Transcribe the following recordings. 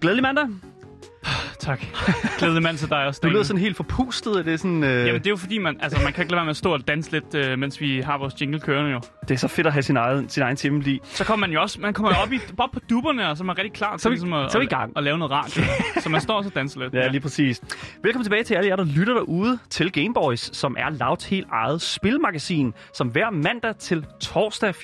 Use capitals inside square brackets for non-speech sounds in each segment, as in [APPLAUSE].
Glædelig mandag. Tak. [LAUGHS] Glædelig mand til dig også, Du lyder sådan helt forpustet, og det er sådan... Øh, Jamen, det er jo fordi, man, altså, man kan ikke lade være med at stå og danse lidt, øh, mens vi har vores jingle kørende jo. det er så fedt at have sin egen, sin egen time lige. Så kommer man jo også man kommer op, i, op på dupperne, og så er man rigtig klar til Så vi- ligesom, at, så vi gang. at, at, lave noget radio. [LAUGHS] så man står og så danser lidt. Ja, lige præcis. Velkommen tilbage til alle jer, der lytter derude til Gameboys, som er Louds helt eget spilmagasin, som hver mandag til torsdag 14-15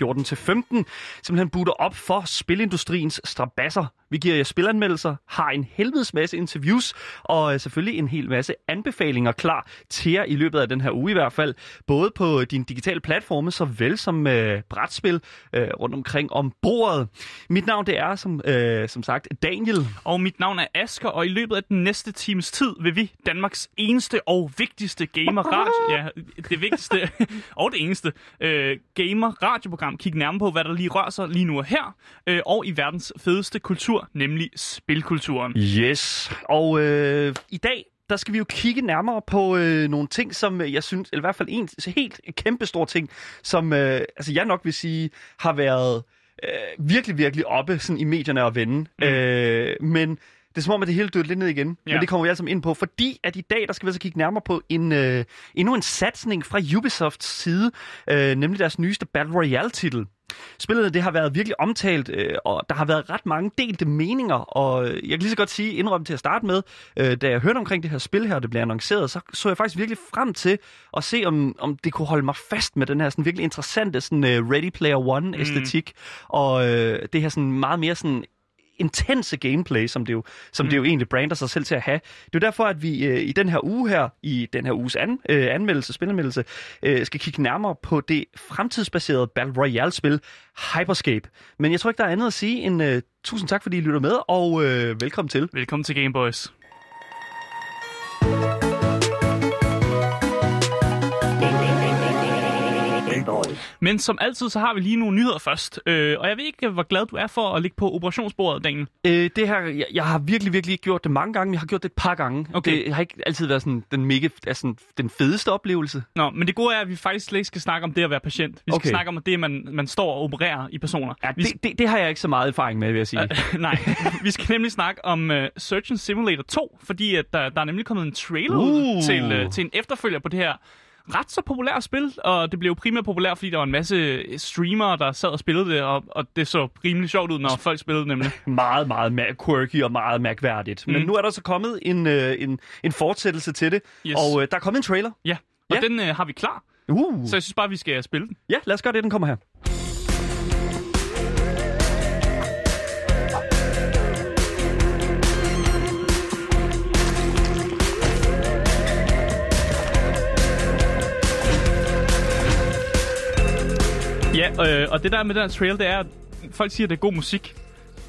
simpelthen butter op for spilindustriens strabasser. Vi giver jer spilanmeldelser, har en helvedes masse interviews, og øh, selvfølgelig en hel masse anbefalinger klar til jer i løbet af den her uge i hvert fald. Både på dine digitale platforme, såvel som øh, brætspil øh, rundt omkring om bordet. Mit navn det er som, øh, som sagt Daniel. Og mit navn er Asker, og i løbet af den næste times tid vil vi, Danmarks eneste og vigtigste gamer radio, ja, det vigtigste [LAUGHS] og det eneste øh, gamer radioprogram, kigge nærmere på, hvad der lige rører sig lige nu og her, øh, og i verdens fedeste kultur, nemlig spilkulturen. Yes, og øh, i dag der skal vi jo kigge nærmere på øh, nogle ting, som øh, jeg synes, eller i hvert fald en helt kæmpestor ting, som øh, altså jeg nok vil sige har været øh, virkelig, virkelig oppe sådan i medierne og vende. Mm. Øh, men det er som om, at det hele døde lidt ned igen. Ja. Men det kommer vi sammen ind på, fordi at i dag, der skal vi altså kigge nærmere på en, øh, endnu en satsning fra Ubisofts side, øh, nemlig deres nyeste Battle Royale-titel. Spillet det har været virkelig omtalt, øh, og der har været ret mange delte meninger, og øh, jeg kan lige så godt sige, indrømme til at starte med, øh, da jeg hørte omkring det her spil her, og det blev annonceret, så så jeg faktisk virkelig frem til at se, om, om det kunne holde mig fast med den her sådan virkelig interessante sådan, øh, Ready Player One-æstetik, mm. og øh, det her sådan meget mere sådan intense gameplay, som det jo, som mm. det jo egentlig brander sig selv til at have. Det er jo derfor, at vi øh, i den her uge her, i den her uges an, øh, anmeldelse, spilanmeldelse, øh, skal kigge nærmere på det fremtidsbaserede Battle Royale-spil Hyperscape. Men jeg tror ikke, der er andet at sige end øh, tusind tak, fordi I lytter med, og øh, velkommen til. Velkommen til Gameboys. Men som altid, så har vi lige nogle nyheder først. Øh, og jeg ved ikke, hvor glad du er for at ligge på operationsbordet, Daniel. Øh, det her, jeg, jeg har virkelig, virkelig gjort det mange gange, jeg har gjort det et par gange. Okay. Det har ikke altid været sådan den, mega, altså, den fedeste oplevelse. Nå, men det gode er, at vi faktisk slet ikke skal snakke om det at være patient. Vi skal Okay. snakke om det, at man, man står og opererer i personer. Ja, vi det, det, det har jeg ikke så meget erfaring med, vil jeg sige. Øh, [LAUGHS] nej, vi skal nemlig snakke om uh, Surgeon Simulator 2, fordi at der, der er nemlig kommet en trailer Uh. ud til, uh, til en efterfølger på det her ret så populært spil, og det blev jo primært populært, fordi der var en masse streamere, der sad og spillede det, og, og det så rimelig sjovt ud, når folk spillede det nemlig. [LAUGHS] meget, meget quirky og meget mærkværdigt. Mm. Men nu er der så kommet en, øh, en, en fortsættelse til det, Yes. og øh, der er kommet en trailer. Ja, og Ja. den uh, har vi klar, Uh. så jeg synes bare, vi skal spille den. Ja, lad os gøre det, den kommer her. Ja, øh, og det der med den her trailer, det er, at folk siger, at det er god musik.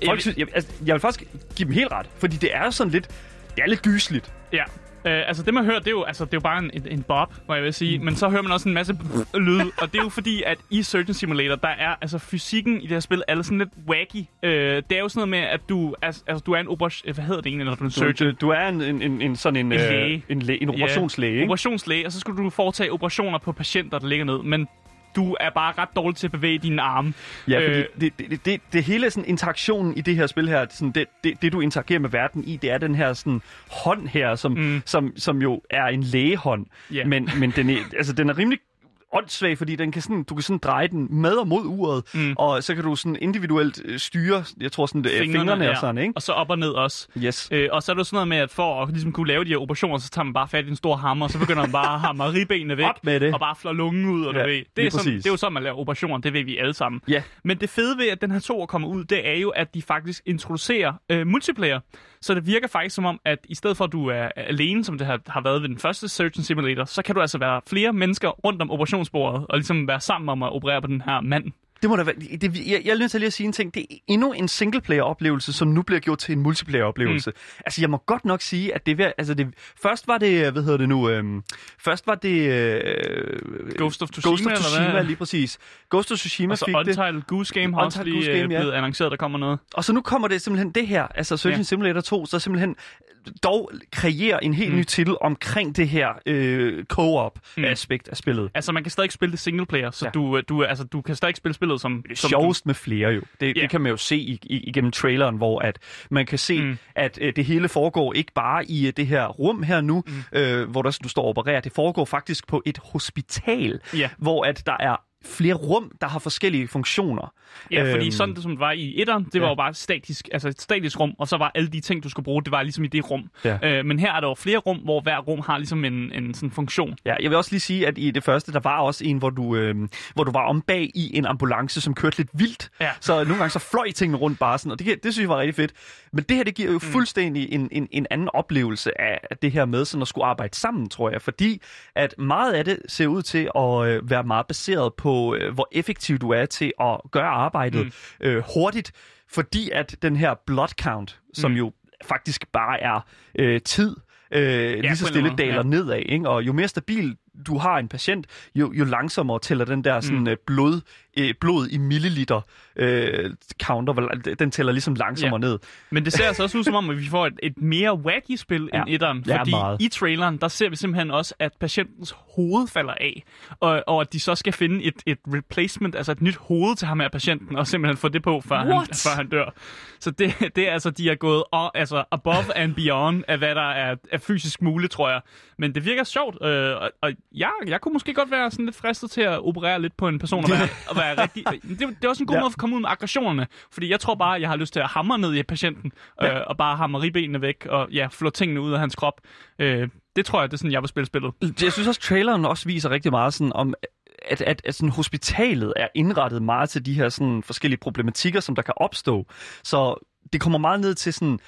Folk synes, jeg, altså, jeg vil faktisk give dem helt ret, fordi det er sådan lidt, det er lidt gysligt. Ja. Øh, altså det man hører, det er jo, altså, det er jo bare en, en, bob, må jeg vil sige. Men så hører man også en masse lyd. Og det er jo fordi, at i Surgeon Simulator, der er altså fysikken i det her spil, er sådan lidt wacky. Øh, det er jo sådan noget med, at du, altså, altså, du er en operation... Hvad hedder det egentlig, når du er en Du, surgeon? du, du er en, en, en, en sådan en, En øh, læge. en, læge, en operationslæge, ikke? Operationslæge, og så skulle du foretage operationer på patienter, der ligger ned. Men du er bare ret dårlig til at bevæge dine arme. Ja, fordi Øh, det, det, det, det hele sådan interaktionen i det her spil her, sådan det, det, det du interagerer med verden i, det er den her sådan hånd her, som, mm. som, som jo er en lægehånd. Ja. Men, men den, er, altså, den er rimelig åndssvag, fordi den kan sådan, du kan sådan dreje den med og mod uret, mm. og så kan du sådan individuelt øh, styre, jeg tror sådan, fingrene, fingrene ja. og sådan, ikke? Og så op og ned også. Yes. Øh, og så er det sådan noget med, at for at ligesom kunne lave de her operationer, så tager man bare fat i en stor hammer, og så begynder man bare at hamre ribbenene væk. Op med det. Og bare flår lungen ud, og Ja, du ved. Det er, sådan, præcis. det er jo sådan, man laver operationer, det ved vi alle sammen. Ja. Men det fede ved, at den her to kommer ud, det er jo, at de faktisk introducerer øh, multiplayer. Så det virker faktisk som om, at i stedet for, at du er alene, som det har, har været ved den første Surgeon Simulator, så kan du altså være flere mennesker rundt om operationsbordet, og ligesom være sammen om at operere på den her mand. Det må da være, det, jeg, jeg er nødt til lige at sige en ting. Det er endnu en singleplayer-oplevelse, som nu bliver gjort til en multiplayer-oplevelse. Mm. Altså, jeg må godt nok sige, at det, altså det først var det, hvad hedder det nu, øhm, først var det øh, Ghost of Tsushima, Ghost of eller Tsushima, hvad? lige præcis. Ghost of Tsushima Og så fik det. Untitled Goose Game har også lige Goose Goose Game, ja. blevet annonceret, der kommer noget. Og så nu kommer det simpelthen det her, altså Surgeon Ja. Simulator 2, så simpelthen dog kreere en helt Mm. ny titel omkring det her øh, co-op-aspekt af spillet. Altså, man kan stadig spille det single player, så Ja. du, du, altså, du kan stadig spille spillet som... Det er som sjovest med flere jo. Det, Ja. det kan man jo se i, i, igennem traileren, hvor at man kan se, mm. Mm. at øh, det hele foregår ikke bare i øh, det her rum her nu, mm. øh, hvor der, du står og opererer. Det foregår faktisk på et hospital, Ja. hvor at der er flere rum, der har forskellige funktioner. Ja, fordi Øhm, sådan det, som det var i etteren, det var ja. jo bare statisk, altså et statisk rum, og så var alle de ting, du skulle bruge, det var ligesom i det rum. Ja. Øh, men her er der jo flere rum, hvor hver rum har ligesom en, en sådan funktion. Ja, jeg vil også lige sige, at i det første, der var også en, hvor du, øh, hvor du var om bag i en ambulance, som kørte lidt vildt. Ja. Så nogle gange så fløj tingene rundt bare sådan, og det, det synes jeg var rigtig fedt. Men det her, det giver jo Mm. fuldstændig en, en, en anden oplevelse af, af det her med sådan at skulle arbejde sammen, tror jeg. Fordi at meget af det ser ud til at øh, være meget baseret på, øh, hvor effektiv du er til at gøre arbejdet mm. øh, hurtigt. Fordi at den her blood count, som Mm. jo faktisk bare er øh, tid, øh, lige på så stille daler måde, nedad. Ikke? Og jo mere stabil du har en patient, jo, jo langsommere tæller den der sådan, mm. blod, øh, blod i milliliter øh, counter, den tæller ligesom langsommere ja. ned. Men det ser altså også ud som om, at vi får et, et mere wacky spil Ja. end etteren. Ja, Fordi meget. i traileren, der ser vi simpelthen også, at patientens hoved falder af. Og, og at de så skal finde et, et replacement, altså et nyt hoved til ham her patienten, og simpelthen få det på, før, han, før han dør. Så det, det er altså, de er gået og, altså above and beyond af, hvad der er, er fysisk muligt, tror jeg. Men det virker sjovt, øh, og, og jeg, jeg kunne måske godt være sådan lidt fristet til at operere lidt på en person og være, [LAUGHS] og være rigtig... Det, det er også en god Ja. ja. måde at komme ud med aggressionerne, fordi jeg tror bare, jeg har lyst til at hamre ned i patienten, øh, Ja. og bare hamre ribbenene væk, og ja, flå tingene ud af hans krop. Øh, det tror jeg, det er sådan, jeg vil spille spillet. Jeg synes også, traileren også viser rigtig meget sådan om, at, at, at sådan, hospitalet er indrettet meget til de her sådan, forskellige problematikker, som der kan opstå. Så det kommer meget ned til sådan...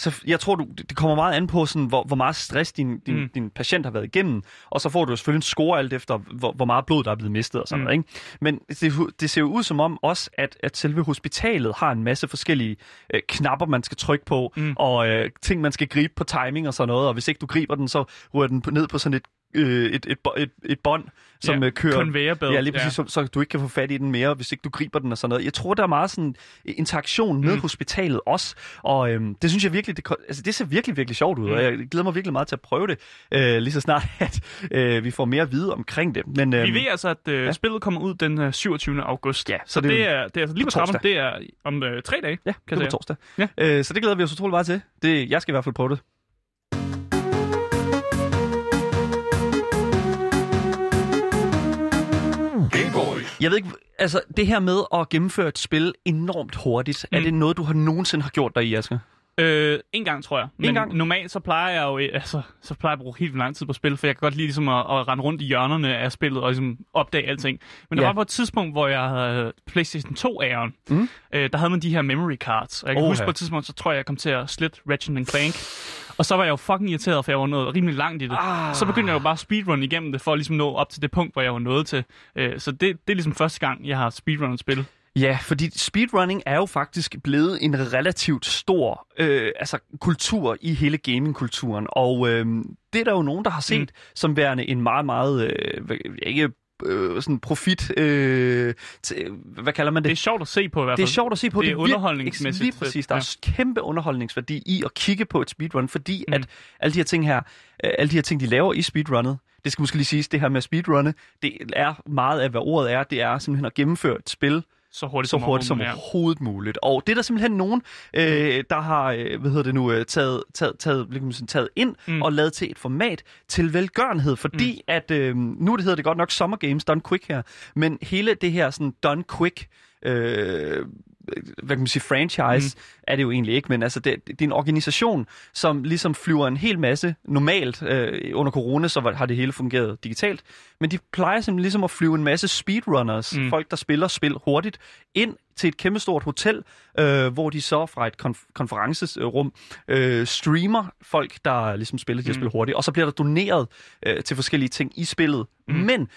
Så jeg tror, du, det kommer meget an på, sådan, hvor, hvor meget stress din, din, mm. Din patient har været igennem. Og så får du jo selvfølgelig en score alt efter, hvor, hvor meget blod, der er blevet mistet og sådan Mm. noget. Ikke? Men det, det ser jo ud som om også, at, at selve hospitalet har en masse forskellige øh, knapper, man skal trykke på, mm. Og øh, ting, man skal gribe på timing og sådan noget. Og hvis ikke du griber den, så ryger den på- ned på sådan et, øh, et, et, et, et bånd, som Ja, øh, kører... conveyor Ja, lige præcis, ja. Så, så du ikke kan få fat i den mere, hvis ikke du griber den og sådan noget. Jeg tror, der er meget sådan interaktion med Mm. hospitalet også, og øhm, det synes jeg virkelig, det, altså, det ser virkelig, virkelig sjovt ud, Mm. og jeg glæder mig virkelig meget til at prøve det, øh, lige så snart, [LAUGHS] at øh, vi får mere at vide omkring det. Men, øhm, Vi ved altså, at øh, ja. spillet kommer ud den øh, 27. august. Ja, så så det det, er det er altså lige på på trappen. Det er om øh, tre dage. Ja, kan det er på torsdag. Ja. Øh, så det glæder vi os utrolig meget til. Det, jeg skal i hvert fald prøve det. Jeg ved ikke, altså det her med at gennemføre et spil enormt hurtigt, mm. er det noget, du har nogensinde har gjort der i, Asger? Øh, en gang, tror jeg. Men gang? normalt så plejer jeg jo, øh, altså, så plejer jeg at bruge helt lang tid på spil, for jeg kan godt lide ligesom at, at rende rundt i hjørnerne af spillet og ligesom opdage alting. Men der Ja. var på et tidspunkt, hvor jeg havde PlayStation 2-æren, Mm. øh, der havde man de her memory cards. Og jeg kan Oha. huske på et tidspunkt, så tror jeg, jeg kom til at slitte Ratchet Clank. Og så var jeg jo fucking irriteret, for jeg var nået rimelig langt i det. Ah. Så begyndte jeg jo bare at speedrun igennem det, for at ligesom nå op til det punkt, hvor jeg var nået til. Øh, så det, det er ligesom første gang, jeg har speedrunnet et spil. Ja, fordi speedrunning er jo faktisk blevet en relativt stor øh, altså, kultur i hele gamingkulturen, og øh, det er der jo nogen, der har set mm. som værende en meget, meget, øh, ikke øh, sådan profit, øh, til, hvad kalder man det? Det er sjovt at se på i hvert Det fald. er sjovt at se på. Det er vir- underholdningsmæssigt Lige præcis. Der er kæmpe underholdningsværdi i at kigge på et speedrun, fordi mm. Mm. at alle de her ting her, øh, alle de her ting, de laver i speedrunnet, det skal måske lige siges, det her med at speedrunne, det er meget af, hvad ordet er, det er simpelthen at gennemføre et spil så hurtigt så som hurtigt som overhovedet muligt. Og det er der simpelthen nogen, øh, der har, øh, hvad hedder det nu, øh, taget, taget, taget, ligesom taget ind. Mm. og lavet til et format til velgørenhed, fordi mm. at, øh, nu det hedder det godt nok Summer Games Done Quick her, men hele det her sådan Done Quick, øh, hvad kan man sige, franchise, mm. er det jo egentlig ikke, men altså det, det er en organisation, som ligesom flyver en hel masse normalt øh, under corona, så var- har det hele fungeret digitalt, men de plejer simpelthen ligesom at flyve en masse speedrunners, mm. Folk der spiller spil hurtigt, ind til et kæmpestort hotel, øh, hvor de så fra et konf- konferencerum øh, streamer folk, der ligesom spiller de her Mm. spil hurtigt, og så bliver der doneret øh, til forskellige ting i spillet. Mm. Men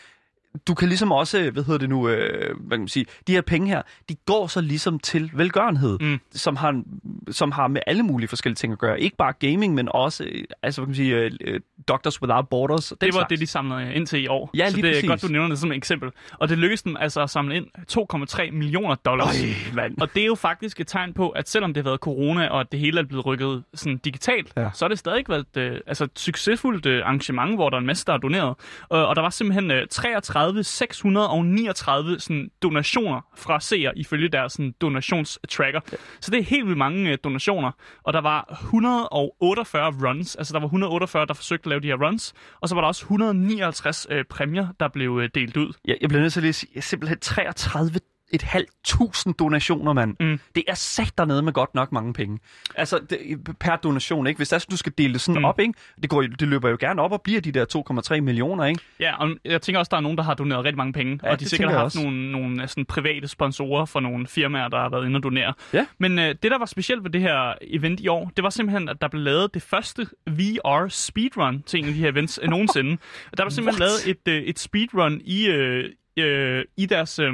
du kan ligesom også, hvad hedder det nu, øh, hvad kan man sige, de her penge her, de går så ligesom til velgørenhed, Mm. som, har, som har med alle mulige forskellige ting at gøre. Ikke bare gaming, men også, øh, altså hvad kan man sige, øh, øh, Doctors Without Borders. Den Det var slags. det, de samlede ind til i år. Ja, så det er præcis. godt, du nævner det som et eksempel. Og det lykkedes dem altså at samle ind 2,3 millioner dollars. Øj, mand. Og det er jo faktisk et tegn på, at selvom det har været corona, og at det hele er blevet rykket sådan digitalt, ja. så har det stadig været øh, altså et succesfuldt øh, arrangement, hvor der er en masse, der er doneret. Og, og der var simpelthen øh, 33 639 sådan, donationer fra seere ifølge deres sådan, donationstracker. Ja. Så det er helt vildt mange øh, donationer. Og der var 148 runs, altså der var 148, der forsøgte at lave de her runs, og så var der også 159 øh, præmier, der blev øh, delt ud. Jeg, jeg bliver nødt til at sige, simpelthen 33 et halvt tusind donationer, mand. Mm. Det er sat dernede med godt nok mange penge. Altså, det, per donation, ikke? Hvis sådan, du skal dele det sådan mm. Op, ikke? Det, går, det løber jo gerne op og bliver de der 2,3 millioner, ikke? Ja, og jeg tænker også, der er nogen, der har doneret rigtig mange penge, Ja, og de sikkert har haft også. nogle, nogle øh, sådan, private sponsorer for nogle firmaer, der har været inde og donere. Ja. Men øh, det, der var specielt ved det her event i år, det var simpelthen, at der blev lavet det første VR speedrun til en af de her events [LAUGHS] nogensinde. Der var simpelthen What? lavet et, øh, et speedrun i, øh, øh, i deres øh,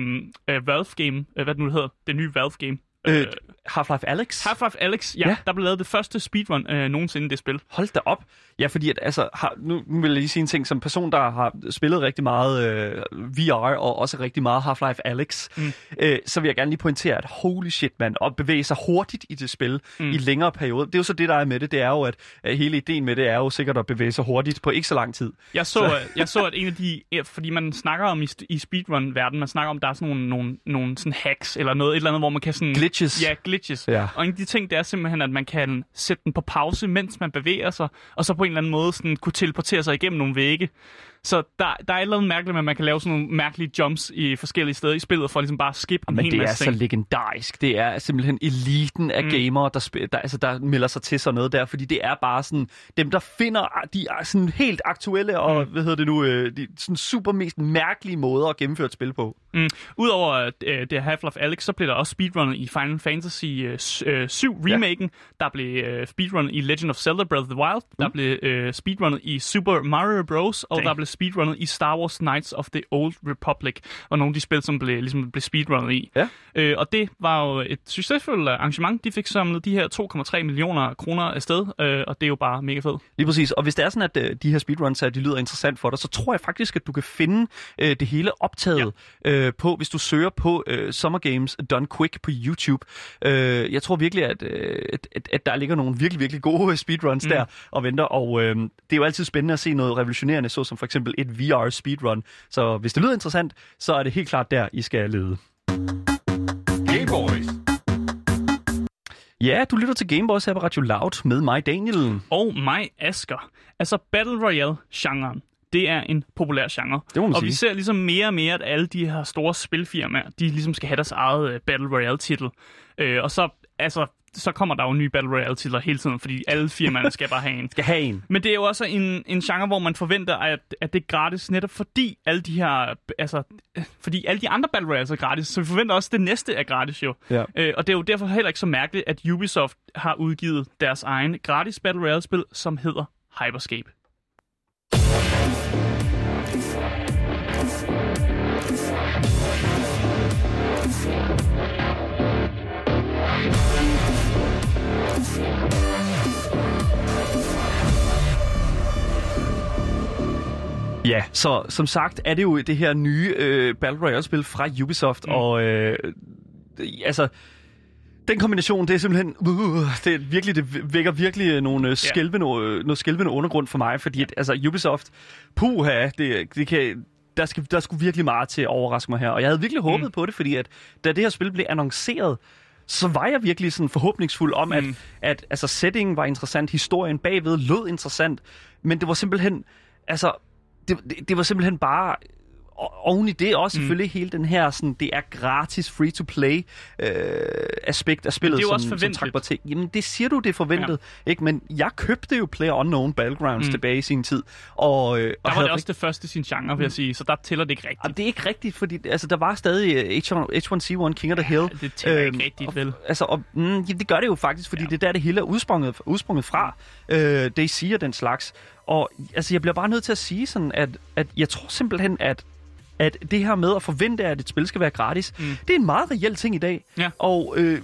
øh, Valve-game, øh, hvad det nu hedder, det nye Valve-game. Øh, Half-Life Alex? Half-Life Alex, ja, Ja. der blev lavet det første speedrun øh, nogensinde i det spil. Hold da op. Ja, fordi at, altså, har, nu, vil jeg lige sige en ting. Som person, der har spillet rigtig meget øh, VR og også rigtig meget Half-Life Alex, mm. øh, så vil jeg gerne lige pointere, at holy shit, man, at bevæge sig hurtigt i det spil mm. i længere perioder. Det er jo så det, der er med det. Det er jo, at, at hele ideen med det er jo sikkert at bevæge sig hurtigt på ikke så lang tid. Jeg så, så. jeg så, at en af de... Fordi man snakker om i, i speedrun-verdenen, man snakker om, der er sådan nogle, nogle, nogle sådan hacks, eller noget, et eller andet, hvor man kan sådan... Glitches. Ja, glitches. Ja. Og en af de ting, det er simpelthen, at man kan sætte den på pause, mens man bevæger sig, og så på en eller anden måde sådan kunne teleportere sig igennem nogle vægge. Så der, der er et eller andet mærkeligt med, at man kan lave sådan nogle mærkelige jumps i forskellige steder i spillet, for ligesom bare at skippe en Men hel det er masse så ting. legendarisk. Det er simpelthen eliten af mm. gamere, der, sp- der, altså, der melder sig til sådan noget der, fordi det er bare sådan, dem der finder de er sådan helt aktuelle og, mm. hvad hedder det nu, øh, de sådan super mest mærkelige måder at gennemføre et spil på. Mm. Udover øh, det Half-Life Alex, så blev der også speedrunnet i Final Fantasy øh, s- øh, 7 remaken. Ja. Der blev øh, speedrunnet i Legend of Zelda Breath of the Wild. Mm. Der blev øh, speedrunnet i Super Mario Bros. Og Dang. der blev speedrunnet i Star Wars Knights of the Old Republic. Og nogle af de spil, som blev, ligesom blev speedrunnet i. Ja. Øh, og det var jo et succesfuldt arrangement. De fik samlet de her 2,3 millioner kroner afsted. Øh, og det er jo bare mega fedt. Lige præcis. Og hvis det er sådan, at øh, de her speedruns her, de lyder interessant for dig, så tror jeg faktisk, at du kan finde øh, det hele optaget ja. øh, på, hvis du søger på øh, Summer Games Done Quick på YouTube. Øh, jeg tror virkelig, at, øh, at, at, at der ligger nogle virkelig, virkelig gode [LAUGHS] speedruns mm. der og venter. Og øh, det er jo altid spændende at se noget revolutionerende, såsom for eksempel et VR speedrun. Så hvis det lyder interessant, så er det helt klart der, I skal lede. Gameboys. Ja, du lytter til Gameboys her på Radio Loud med mig, Daniel. Og mig, Asker. Altså Battle Royale-genren. Det er en populær genre. Det må man og sige. vi ser ligesom mere og mere, at alle de her store spilfirmaer, de ligesom skal have deres eget uh, Battle Royale-titel. Øh, og så, altså, så kommer der jo nye Battle Royale-titler hele tiden, fordi alle firmaerne skal bare have en. [LAUGHS] Skal have en. Men det er jo også en, en genre, hvor man forventer, at, at det er gratis, netop fordi alle de her, altså, fordi alle de andre Battle Royales er gratis, så vi forventer også, at det næste er gratis jo. Ja. Øh, og det er jo derfor heller ikke så mærkeligt, at Ubisoft har udgivet deres egen gratis Battle Royale-spil, som hedder Hyperscape. Ja, så som sagt er det jo det her nye øh, Battle Royale-spil fra Ubisoft, mm. og øh, altså... Den kombination, det er simpelthen, uh, det er virkelig, det vækker virkelig nogle øh, skælvende, øh, noget skælvende undergrund for mig, fordi at, altså Ubisoft, puha, det, det kan, der, skal, der skulle virkelig meget til at overraske mig her, og jeg havde virkelig håbet mm. på det, fordi at da det her spil blev annonceret, så var jeg virkelig sådan forhåbningsfuld om, mm. at, at altså, settingen var interessant, historien bagved lød interessant, men det var simpelthen, altså, det, det, det var simpelthen bare oven i det også selvfølgelig hele den her sådan, det er gratis free-to-play øh, aspekt af spillet, det er jo som, også som forventeligt. trak mig til. Jamen det siger du, det er forventet, ja. ikke? Men jeg købte jo Player Unknown Battlegrounds mm. tilbage i sin tid, og, øh, Der og var det også det første i sin genre, vil jeg sige, så der tæller det ikke rigtigt. og det er ikke rigtigt, fordi altså, der var stadig øh, H1, H1C1 King of the Hill. det tæller ikke Øhm, rigtigt, og- vel? Altså, og, mm, ja, det gør det jo faktisk, fordi ja. det er der, det hele er udsprunget, udsprunget fra. Øh, det siger den slags. Og altså, jeg bliver bare nødt til at sige sådan, at, at jeg tror simpelthen, at at det her med at forvente, at et spil skal være gratis, mm. det er en meget reel ting i dag. Ja. Og øh,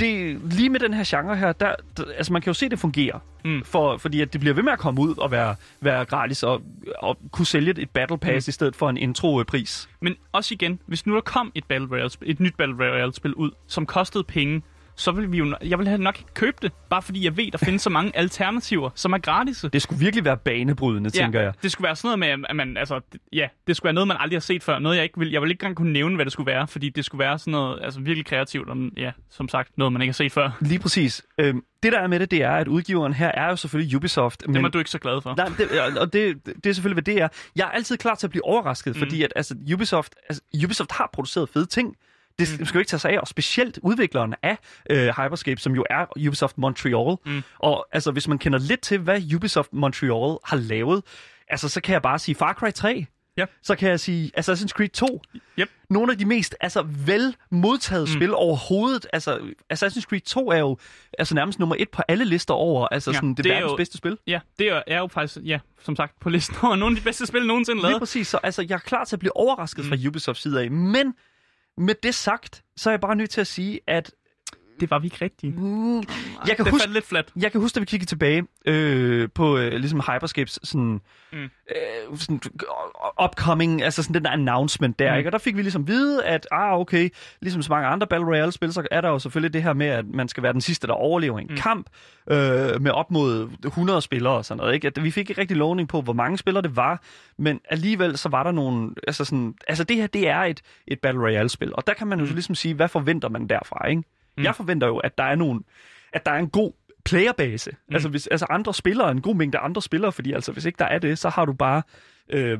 det, lige med den her genre her, der, der, altså man kan jo se, at det fungerer. Mm. For, fordi at det bliver ved med at komme ud og være, være gratis og, og kunne sælge et Battle Pass mm. i stedet for en intro-pris. Men også igen, hvis nu der kom et, Battle Royale, et nyt Battle Royale-spil ud, som kostede penge, så vil vi jo, jeg vil nok ikke købe det, bare fordi jeg ved, der findes så mange alternativer, som er gratis. Det skulle virkelig være banebrydende, ja, tænker jeg. det skulle være sådan noget med, at man, altså, ja, det skulle være noget, man aldrig har set før. Noget, jeg ikke vil, jeg vil ikke engang kunne nævne, hvad det skulle være, fordi det skulle være sådan noget, altså virkelig kreativt, og ja, som sagt, noget, man ikke har set før. Lige præcis. Øhm, det der er med det, det er, at udgiveren her er jo selvfølgelig Ubisoft. Det er du ikke så glad for. Nej, det, og det, det er selvfølgelig, hvad det er. Jeg er altid klar til at blive overrasket, mm. fordi at, altså, Ubisoft, altså, Ubisoft har produceret fede ting. Det mm. skal jo ikke tage sig af, og specielt udvikleren af øh, Hyperscape, som jo er Ubisoft Montreal. Mm. Og altså, hvis man kender lidt til, hvad Ubisoft Montreal har lavet, altså, så kan jeg bare sige Far Cry 3. Ja. Så kan jeg sige Assassin's Creed 2. Yep. Nogle af de mest altså, vel modtaget mm. spil overhovedet. Altså, Assassin's Creed 2 er jo altså, nærmest nummer et på alle lister over altså, Ja, sådan, det, det er verdens jo- bedste spil. Ja, det er, er jo faktisk, ja, som sagt, på listen over nogle af de bedste spil nogensinde Lige lavet. præcis. Så altså, jeg er klar til at blive overrasket mm. fra Ubisofts side af. Men med det sagt, så er jeg bare nødt til at sige, at det var vi ikke rigtige. mm, jeg, kan det huske, lidt flat. jeg kan huske, da vi kiggede tilbage øh, på øh, ligesom Hyperscapes sådan, Mm. mm. øh, sådan øh, upcoming, altså sådan den der announcement der, Mm. mm. ikke? Og der fik vi ligesom vide, at ah, okay, ligesom så mange andre Battle Royale-spil, så er der jo selvfølgelig det her med, at man skal være den sidste, der overlever en Mm. mm. kamp øh, med op mod 100 spillere og sådan noget, ikke? At vi fik ikke rigtig lovning på, hvor mange spillere det var, men alligevel så var der nogle, altså sådan, altså det her, det er et, et Battle Royale-spil, og der kan man jo så ligesom sige, hvad forventer man derfra, ikke? Mm. Jeg forventer jo, at der er nogle, at der er en god playerbase. Mm. Altså, hvis, altså andre spillere, en god mængde andre spillere, fordi altså, hvis ikke der er det, så har du bare, øh,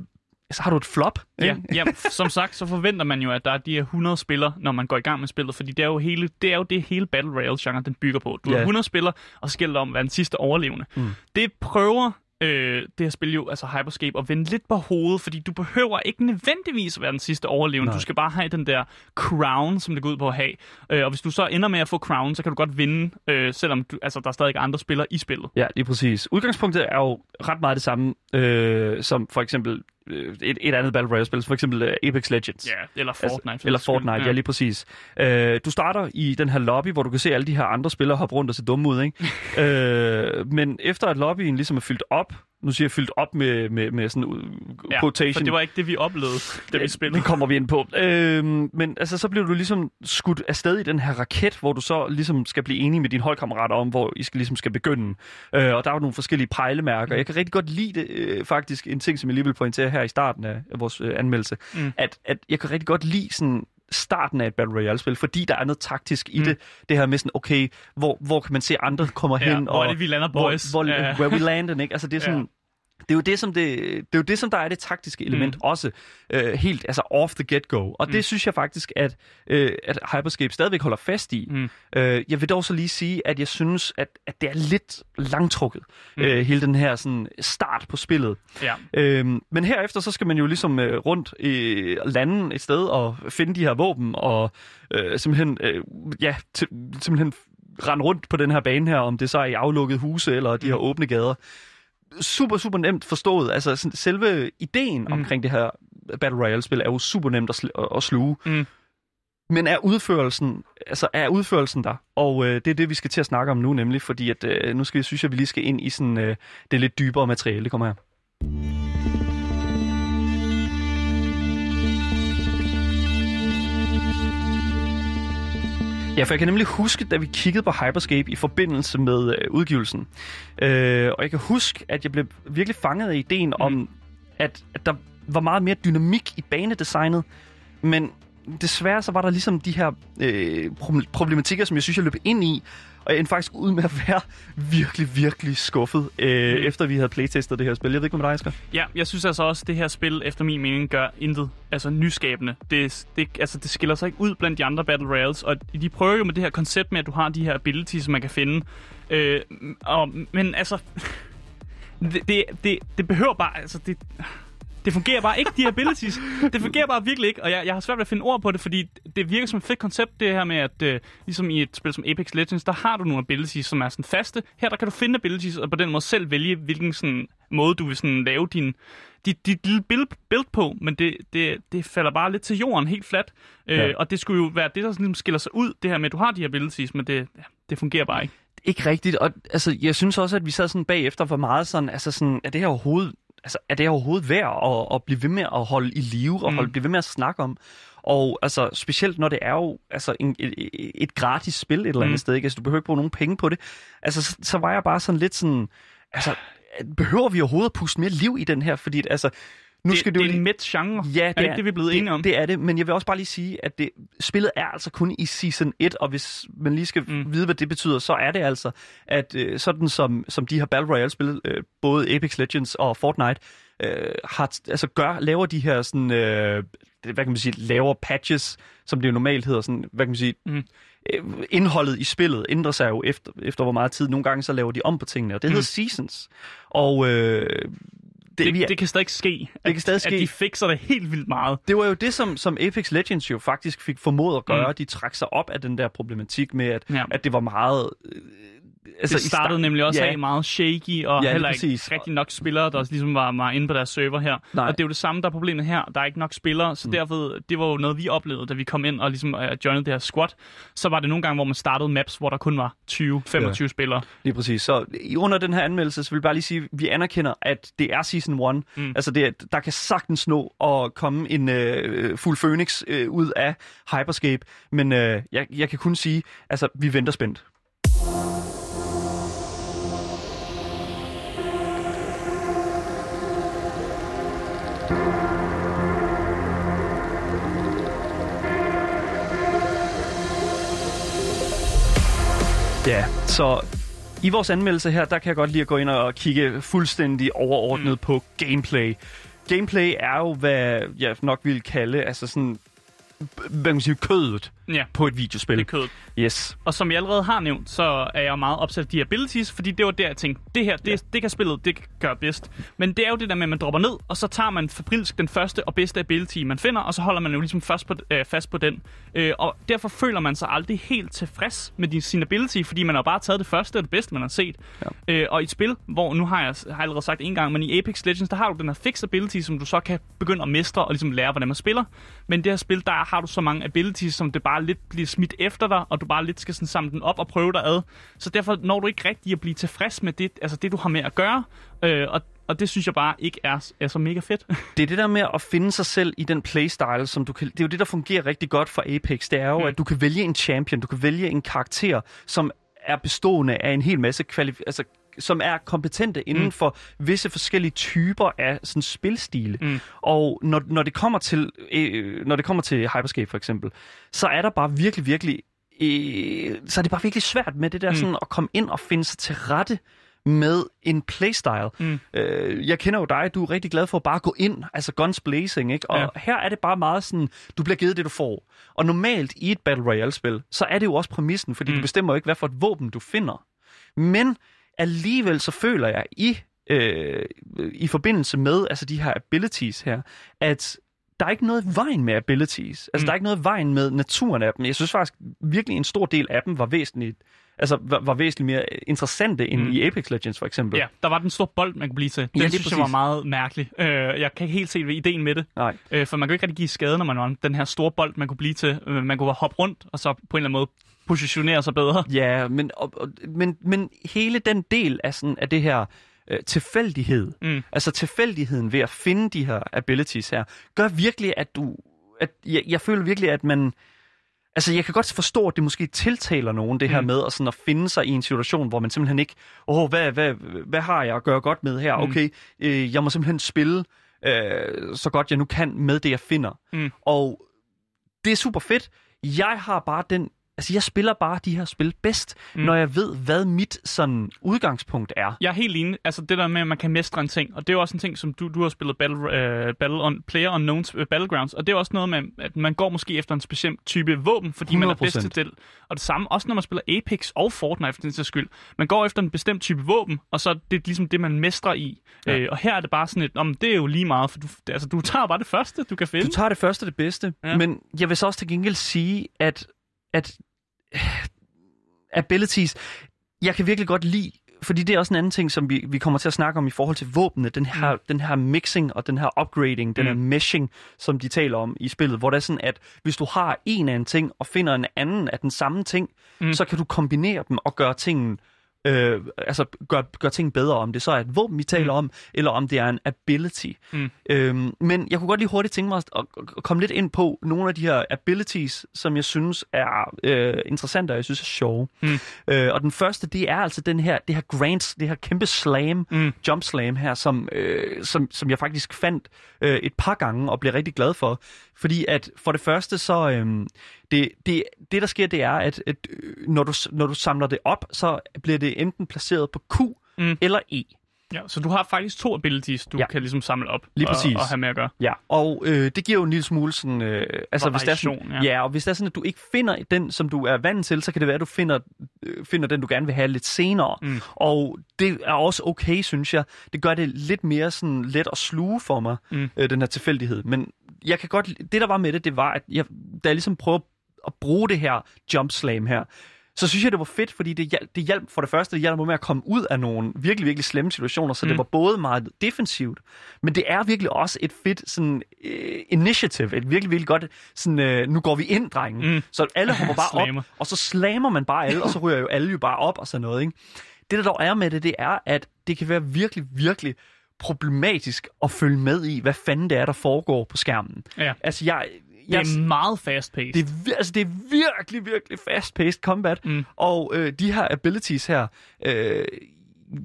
så har du et flop. Ja, ja, som sagt, så forventer man jo, at der er de her 100 spillere, når man går i gang med spillet, fordi det er jo, hele, det, er jo det hele Battle Royale-genre, den bygger på. Du har Ja. 100 spillere, og så gælder det om at være den sidste overlevende. Mm. Det prøver øh, det her spil jo, altså Hyperscape, at vende lidt på hovedet, fordi du behøver ikke nødvendigvis at være den sidste overlevende. Nej. Du skal bare have den der crown, som det går ud på at have. Øh, og hvis du så ender med at få crown, så kan du godt vinde, øh, selvom du, altså, der er stadig andre spillere i spillet. Ja, lige præcis. Udgangspunktet er jo ret meget det samme, øh, som for eksempel et, et andet Battle Royale-spil, for eksempel øh, Apex Legends. Ja, eller Fortnite. for Altså, eller. Fortnite, ja. ja, lige præcis. Øh, du starter i den her lobby, hvor du kan se alle de her andre spillere hoppe rundt og se dumme ud, ikke? [LAUGHS] øh, men efter at lobbyen ligesom er fyldt op, nu siger jeg fyldt op med, med, med sådan uh, Ja, quotation. for det var ikke det, vi oplevede, da vi spillede. Det kommer vi ind på. Øhm, men altså, så bliver du ligesom skudt afsted i den her raket, hvor du så ligesom skal blive enig med dine holdkammerater om, hvor I skal, ligesom skal begynde. Øh, og der er jo nogle forskellige pejlemærker. Jeg kan rigtig godt lide det, øh, faktisk, en ting, som jeg lige vil pointere her i starten af, vores øh, anmeldelse, Mm. mm. at, at jeg kan rigtig godt lide sådan starten af et Battle Royale-spil, fordi der er noget taktisk i Mm. det. Det her med sådan, okay, hvor, hvor kan man se andre kommer Ja, hen, hvor og er det, vi lander, boys? hvor, hvor, Ja. where we landed, ikke? Altså, det er sådan... Ja. Det er, jo det, som det, det er jo det, som der er det taktiske element mm. også, øh, helt altså off the get-go. Og mm. Det synes jeg faktisk, at, øh, at Hyperscape stadigvæk holder fast i. Mm. Øh, jeg vil dog så lige sige, at jeg synes, at, at det er lidt langtrukket, mm. Øh, hele den her sådan, start på spillet. Ja. Øhm, men herefter, så skal man jo ligesom øh, rundt i lande et sted og finde de her våben, og øh, simpelthen, øh, ja, simpelthen rende rundt på den her bane her, om det så er i aflukkede huse eller de her Mm. åbne gader. Super, super nemt forstået. Altså, sådan, selve ideen Mm. omkring det her Battle Royale-spil er jo super nemt at, sl- at sluge. Mm. Men er udførelsen, altså er udførelsen der? Og øh, det er det, vi skal til at snakke om nu, nemlig fordi, at øh, nu skal jeg synes, at vi lige skal ind i sådan, øh, det lidt dybere materiale. Det kommer her. Ja, for jeg kan nemlig huske, da vi kiggede på Hyperscape i forbindelse med øh, udgivelsen. Øh, og jeg kan huske, at jeg blev virkelig fanget af ideen mm. om, at, at der var meget mere dynamik i banedesignet. Men desværre så var der ligesom de her øh, problem- problematikker, som jeg synes, jeg løb ind i. Og jeg endte faktisk ud med at være virkelig, virkelig skuffet, øh, Mm. efter vi havde playtestet det her spil. Jeg ved ikke, hvad med dig, Asger? Ja, jeg synes altså også, at det her spil, efter min mening, gør intet altså nyskabende. Det, det, altså, det skiller sig ikke ud blandt de andre Battle Royales, og de prøver jo med det her koncept med, at du har de her abilities, som man kan finde. Øh, og, men altså, [LAUGHS] det, det, det, det behøver bare, altså det, det fungerer bare ikke, de her abilities. [LAUGHS] Det fungerer bare virkelig ikke, og jeg, jeg har svært ved at finde ord på det, fordi det virker som et fedt koncept, det her med, at øh, ligesom i et spil som Apex Legends, der har du nogle abilities, som er sådan faste. Her der kan du finde abilities, og på den måde selv vælge, hvilken sådan, måde du vil sådan lave din, dit, dit lille build, build på, men det, det, det falder bare lidt til jorden helt fladt. Øh, Ja. Og det skulle jo være det, der sådan, ligesom skiller sig ud, det her med, at du har de her abilities, men det, ja, det fungerer bare ikke. ikke rigtigt, og altså, jeg synes også, at vi sad sådan bagefter for meget sådan, altså sådan, er det her overhovedet, altså, er det overhovedet værd at, at blive ved med at holde i live, og Mm. holde, blive ved med at snakke om? Og altså, specielt når det er jo altså, en, et, et gratis spil et eller andet Mm. sted, ikke? Altså, du behøver ikke bruge nogen penge på det. Altså, så, så var jeg bare sådan lidt sådan, altså, behøver vi overhovedet at puste mere liv i den her? Fordi, altså, nu det, skal det du er en midt genre. Ja, er det ikke det, vi er blevet det, enige om? Det er det, men jeg vil også bare lige sige, at det, spillet er altså kun i Season 1, og hvis man lige skal Mm. vide, hvad det betyder, så er det altså, at øh, sådan som, som de her Battle Royale-spil, øh, både Apex Legends og Fortnite, øh, har, altså gør, laver de her sådan, øh, det- hvad kan man sige, laver patches, som det jo normalt hedder, sådan, hvad kan man sige, Mm. øh, indholdet i spillet ændrer sig jo efter, efter hvor meget tid. Nogle gange så laver de om på tingene, og det Mm. hedder Seasons. Og øh, det, vi, det, kan stadig ske. Det kan stadig at, ske. At de fikser det helt vildt meget. det var jo det, som, som Apex Legends jo faktisk fik formået at gøre. Mm. De trak sig op af den der problematik med, at, Ja. at det var meget... Øh, Altså, det startede start- nemlig også ja, af meget shaky, og Ja, heller ikke præcis. rigtig nok spillere, der ligesom var, var inde på deres server her. Nej. Og det er jo det samme, der er problemet her. Der er ikke nok spillere, så mm. derfor, det var jo noget, vi oplevede, da vi kom ind og ligesom uh, joinede det her squad. Så var det nogle gange, hvor man startede maps, hvor der kun var 20-25 ja. spillere. Lige præcis. Så i- under den her anmeldelse, så vil jeg bare lige sige, at vi anerkender, at det er Season 1. Mm. Mm. Altså, det, er- der kan sagtens nå at komme en øh, fuld Phoenix øh, ud af Hyperscape. Men øh, jeg, jeg kan kun sige, altså, vi venter spændt. Ja, så i vores anmeldelse her, der kan jeg godt lide at gå ind og kigge fuldstændig overordnet Mm. på gameplay. Gameplay er jo, hvad jeg nok vil kalde, altså sådan, hvad kan man sige, kødet Ja, på et videospil. det er kødet. Yes. Og som jeg allerede har nævnt, så er jeg meget opsat af de abilities, fordi det var der, jeg tænkte, det her, det, ja. det kan spillet, det gør bedst. Men det er jo det der med, at man dropper ned, og så tager man fabrilsk den første og bedste ability, man finder, og så holder man jo ligesom først på, øh, fast på den. Øh, og derfor føler man sig aldrig helt tilfreds med din, sin ability, fordi man har bare taget det første og det bedste, man har set. Ja. Øh, og i et spil, hvor nu har jeg, har jeg allerede sagt en gang, men i Apex Legends, der har du den her fixed ability, som du så kan begynde at mestre og ligesom lære, hvordan man spiller. Men i det her spil, der har du så mange abilities, som det bare lidt bliver smidt efter dig, og du bare lidt skal sådan samle den op og prøve dig ad. Så derfor når du ikke rigtig at blive tilfreds med det, altså det du har med at gøre. Øh, og, og det synes jeg bare ikke er, er så mega fedt. [LAUGHS] Det er det der med at finde sig selv i den playstyle, som du kan... Det er jo det, der fungerer rigtig godt for Apex. Det er jo, Mm. at du kan vælge en champion, du kan vælge en karakter, som er bestående af en hel masse kvalif- altså som er kompetente inden Mm. for visse forskellige typer af sådan spilstile. Mm. Og når, når, det kommer til, øh, når det kommer til Hyperscape for eksempel, så er der bare virkelig, virkelig, øh, så er det bare virkelig svært med det der Mm. sådan at komme ind og finde sig til rette med en playstyle. Mm. Øh, jeg kender jo dig, du er rigtig glad for at bare gå ind, altså guns blazing, ikke? Og Ja. her er det bare meget sådan, du bliver givet det, du får. Og normalt i et Battle Royale-spil, så er det jo også præmissen, fordi mm. du bestemmer jo ikke, hvad for et våben du finder. Men alligevel så føler jeg i, øh, i forbindelse med altså de her abilities her, at der er ikke noget vejen med abilities. Altså, Mm. der er ikke noget vejen med naturen af dem. Jeg synes faktisk virkelig en stor del af dem var væsentligt, altså var, var væsentligt mere interessante end Mm. i Apex Legends for eksempel. Ja, der var den store bold, man kunne blive til. Det Ja, synes jeg var præcis. meget mærkeligt. Øh, jeg kan ikke helt se ideen med det. Nej. Øh, for man kan ikke rigtig give skade, når man var den her store bold, man kunne blive til. Øh, man kunne hoppe rundt, og så på en eller anden måde positionere sig bedre. Ja, men, og, og, men, men hele den del af, sådan, af det her øh, tilfældighed, Mm. altså tilfældigheden ved at finde de her abilities her, gør virkelig, at du... At jeg, jeg føler virkelig, at man... Altså, jeg kan godt forstå, at det måske tiltaler nogen, det her Mm. med at, sådan at finde sig i en situation, hvor man simpelthen ikke... Åh, hvad, hvad, hvad har jeg at gøre godt med her? Mm. Okay, øh, jeg må simpelthen spille øh, så godt jeg nu kan med det, jeg finder. Mm. Og det er super fedt. Jeg har bare den altså jeg spiller bare de her spil bedst, mm. når jeg ved, hvad mit sådan udgangspunkt er. Jeg er helt enig. Altså det der med, at man kan mestre en ting, og det er jo også en ting, som du, du har spillet Battle, uh, Battle on, Player Unknowns uh, Battlegrounds, og det er også noget med, at man går måske efter en speciel type våben, fordi man er bedst til det. Og det samme, også når man spiller Apex og Fortnite for den sags skyld. Man går efter en bestemt type våben, og så er det ligesom det, man mestrer i. Ja. Øh, og her er det bare sådan et, om det er jo lige meget, for du, altså, du tager bare det første, du kan finde. Du tager det første det bedste, ja. men jeg vil så også til gengæld sige, at, at [SIGHS] abilities, jeg kan virkelig godt lide fordi det er også en anden ting, som vi, vi kommer til at snakke om i forhold til våbnene. Den her, mm. den her mixing og den her upgrading, den mm. her meshing, som de taler om i spillet. Hvor det er sådan, at hvis du har en af en ting og finder en anden af den samme ting, mm. så kan du kombinere dem og gøre tingene øh, altså gør, gør ting bedre, om det så er et våben, vi taler mm. om, eller om det er en ability. Mm. Øhm, men jeg kunne godt lige hurtigt tænke mig at, at, at komme lidt ind på nogle af de her abilities, som jeg synes er øh, interessante, og jeg synes er sjove. Mm. Øh, og den første, det er altså den her, det her Grants, det her kæmpe slam, mm. jump slam her, som, øh, som, som jeg faktisk fandt øh, et par gange og blev rigtig glad for. Fordi at for det første, så øhm, det, det, det der sker, det er, at, at øh, når, du, når du samler det op, så bliver det enten placeret på Q mm. eller E. Ja, så du har faktisk to abilities, du ja. kan ligesom samle op Lige præcis. Og, og have med at gøre. Ja, og øh, det giver jo en lille smule sådan... Øh, altså, hvis det er sådan, ja. ja, og hvis det er sådan, at du ikke finder den, som du er vant til, så kan det være, at du finder, øh, finder den, du gerne vil have lidt senere. Mm. Og det er også okay, synes jeg. Det gør det lidt mere sådan let at sluge for mig, mm. øh, den her tilfældighed. Men jeg kan godt... Det, der var med det, det var, at jeg, da jeg ligesom prøver at bruge det her jump slam her, så synes jeg, det var fedt, fordi det hjalp, det hjalp for det første, det hjalp mig med at komme ud af nogle virkelig, virkelig slemme situationer, så mm. det var både meget defensivt, men det er virkelig også et fedt sådan, uh, initiative, et virkelig, virkelig godt, sådan, uh, nu går vi ind, drengen. Mm. Så alle hopper bare [LAUGHS] op, og så slammer man bare alle, og så ryger jo alle jo bare op og sådan noget. Ikke? Det, der dog er med det, det er, at det kan være virkelig, virkelig problematisk at følge med i, hvad fanden det er, der foregår på skærmen. Ja. Altså, jeg, det er meget fast-paced. Det er, altså, det er virkelig, virkelig fast-paced combat. Mm. Og øh, de her abilities her, øh,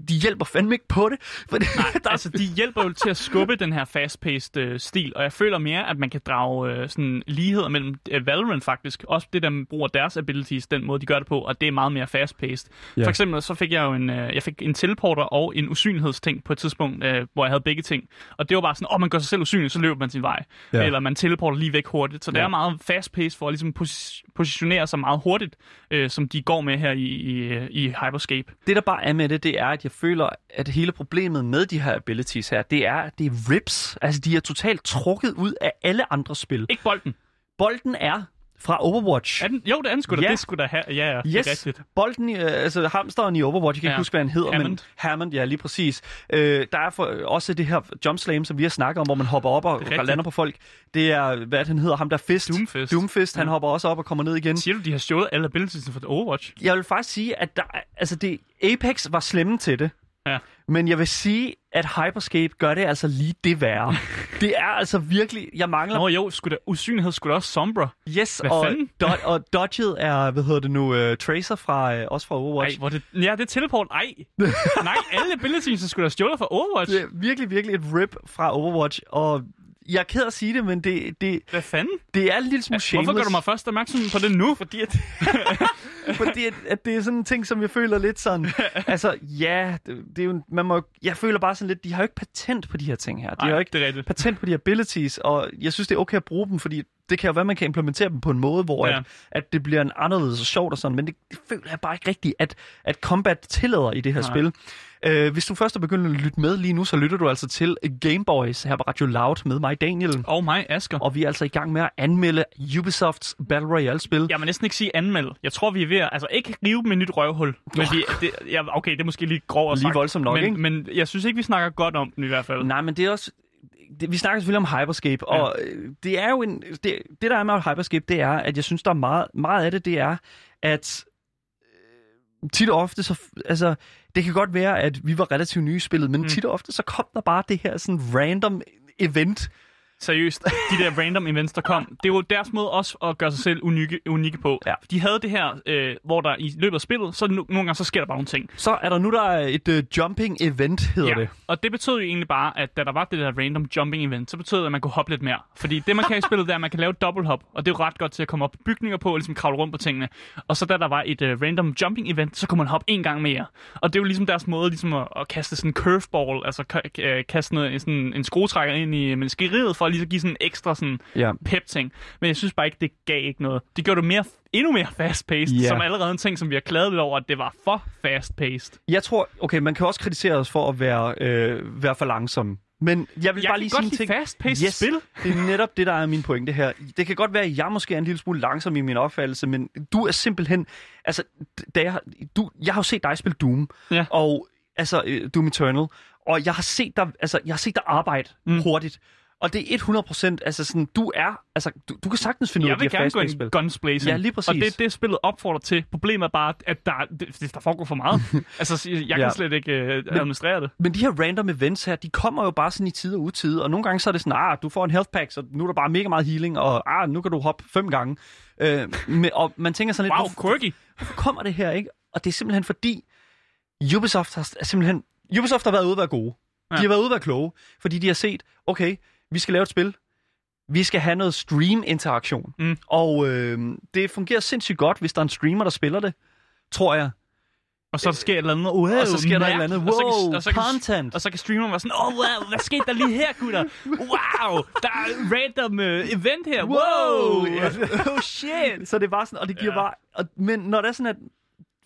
de hjælper fandme ikke på det. [LAUGHS] For det Nej, der... altså de hjælper jo til at skubbe den her fast-paced øh, stil, og jeg føler mere, at man kan drage øh, sådan ligheder mellem øh, Valorant faktisk, også det, der bruger deres abilities, den måde, de gør det på, og det er meget mere fast-paced. Yeah. For eksempel, så fik jeg jo en, øh, jeg fik en teleporter og en usynlighedsting på et tidspunkt, øh, hvor jeg havde begge ting. Og det var bare sådan, åh, oh, man gør sig selv usynlig, så løber man sin vej. Yeah. Eller man teleporter lige væk hurtigt. Så det er meget fast-paced for at ligesom pos- positionere sig meget hurtigt, øh, som de går med her i, i, i Hyperscape. Det, der bare er med det, det er, at jeg føler, at hele problemet med de her abilities her, det er, at det er rips. Altså, de er totalt trukket ud af alle andre spil. Ikke bolden. Bolden er fra Overwatch. Er den? Jo, det er den sgu da. Ja. Det skulle da have. Ja, ja. Yes. Det er rigtigt. Bolden, øh, altså hamsteren i Overwatch, jeg kan ja. ikke huske, hvad han hedder. Hammond. Men Hammond, ja, lige præcis. Øh, der er for, også det her jump slam, som vi har snakket om, hvor man hopper op og, og lander på folk. Det er, hvad han hedder, ham der Fist. Doomfist. Doomfist, ja. han hopper også op og kommer ned igen. Siger du, de har stjålet alle abilities fra Overwatch? Jeg vil faktisk sige, at der, altså det, Apex var slemme til det. Ja. Men jeg vil sige, at Hyperscape gør det altså lige det værre. [LAUGHS] det er altså virkelig... Jeg mangler... Nå jo, skulle der, usynlighed skulle også Sombra. Yes, Hvad og, fanden? do, og Dodget er, hvad hedder det nu, uh, Tracer fra, uh, også fra Overwatch. Ej, hvor det, ja, det er teleport. Ej, [LAUGHS] nej, alle abilities skulle der stjålet fra Overwatch. Det er virkelig, virkelig et rip fra Overwatch, og jeg er ked af at sige det, men det... det Hvad fanden? Det er en lille smule shameless. Hvorfor gør du mig først opmærksom på det nu? Fordi, at, [LAUGHS] fordi at, at det er sådan en ting, som jeg føler lidt sådan... [LAUGHS] altså, ja, det, det er jo, man må, jeg føler bare sådan lidt, de har jo ikke patent på de her ting her. De Nej, har jo ikke det er rigtigt. patent på de abilities, og jeg synes, det er okay at bruge dem, fordi det kan jo være, man kan implementere dem på en måde, hvor Ja. at, at det bliver en anderledes og sjovt og sådan, men det, det føler jeg bare ikke rigtigt, at, at combat tillader i det her Nej. spil. Uh, hvis du først er begyndt at lytte med lige nu, så lytter du altså til Gameboys her på Radio Loud med mig, Daniel. Og mig, Asger. Og vi er altså i gang med at anmelde Ubisofts Battle Royale-spil. Jeg må næsten ikke sige anmeld. Jeg tror, vi er ved at... Altså, ikke rive med nyt røvhul. Men vi, det, ja, okay, det er måske lige grov at Lige voldsomt nok, men, ikke? men jeg synes ikke, vi snakker godt om den i hvert fald. Nej, men det er også... Det, vi snakker selvfølgelig om Hyperscape, Ja. og øh, det er jo en... Det, det, der er med Hyperscape, det er, at jeg synes, der er meget, meget af det, det er, at øh, tit og ofte, så, altså, det kan godt være, at vi var relativt nye i spillet, men Mm. tit og ofte, så kom der bare det her sådan random event, seriøst, de der random events, der kom, det jo deres måde også at gøre sig selv unikke, unikke på. Ja. De havde det her, øh, hvor der i løbet af spillet, så no- nogle gange så sker der bare nogle ting. Så er der nu der er et uh, jumping event, hedder det. Og det betød jo egentlig bare, at da der var det der random jumping event, så betød det, at man kunne hoppe lidt mere. Fordi det, man kan i [LAUGHS] spillet, det er, at man kan lave double hop, og det er jo ret godt til at komme op på bygninger på, og ligesom kravle rundt på tingene. Og så da der var et uh, random jumping event, så kunne man hoppe en gang mere. Og det er jo ligesom deres måde ligesom at, at kaste sådan en curveball, altså ka- øh, kaste noget, sådan en skruetrækker ind i menneskeriet, for at lige så give sådan en ekstra sådan Ja. pep-ting. Men jeg synes bare ikke, det gav ikke noget. Det gjorde det mere, endnu mere fast-paced, Ja. som allerede en ting, som vi har klaget lidt over, at det var for fast-paced. Jeg tror, okay, man kan også kritisere os for at være, øh, være for langsom. Men jeg vil Jeg bare lige sige en ting. fast-paced spil. [LAUGHS] Det er netop det, der er min pointe her. Det kan godt være, at jeg måske er en lille smule langsom i min opfattelse, men du er simpelthen... Altså, da jeg, du, jeg har jo set dig spille Doom, Ja. og altså øh, Doom Eternal, og jeg har set dig, altså, jeg har set dig arbejde mm. hurtigt. Og det er 100% altså sådan, du er, altså, du, du kan sagtens finde ud Jeg af de vil her gerne gå fast-paced ind spil. guns blazing. Ja, lige præcis. Og det det, spillet opfordrer til. Problemet er bare, at der, det, der foregår for meget. [LAUGHS] altså, jeg kan Ja. slet ikke øh, administrere det. Men de her random events her, de kommer jo bare sådan i tid og utide, og nogle gange så er det sådan, ah, du får en health pack, så nu er der bare mega meget healing, og ah, nu kan du hoppe fem gange. Øh, men, og man tænker sådan lidt, Wow, hvorfor, quirky. hvorfor kommer det her, ikke? Og det er simpelthen fordi, Ubisoft har simpelthen, Ubisoft har været ude at være gode. De Ja. har været ude at være kloge, fordi de har set, okay, vi skal lave et spil, vi skal have noget stream-interaktion. Mm. Og øh, det fungerer sindssygt godt, hvis der er en streamer, der spiller det, tror jeg. Og så sker et eller andet, wow, og så sker der et eller andet, mærkeligt. Og så kan- wow, og så kan- content. Og så kan streameren være sådan, åh, oh, wow, hvad skete der lige her, gutter? Wow, der er random uh, event her, wow. [LAUGHS] oh shit! Så det var sådan, og det giver Ja. bare... Og, men når det er sådan, at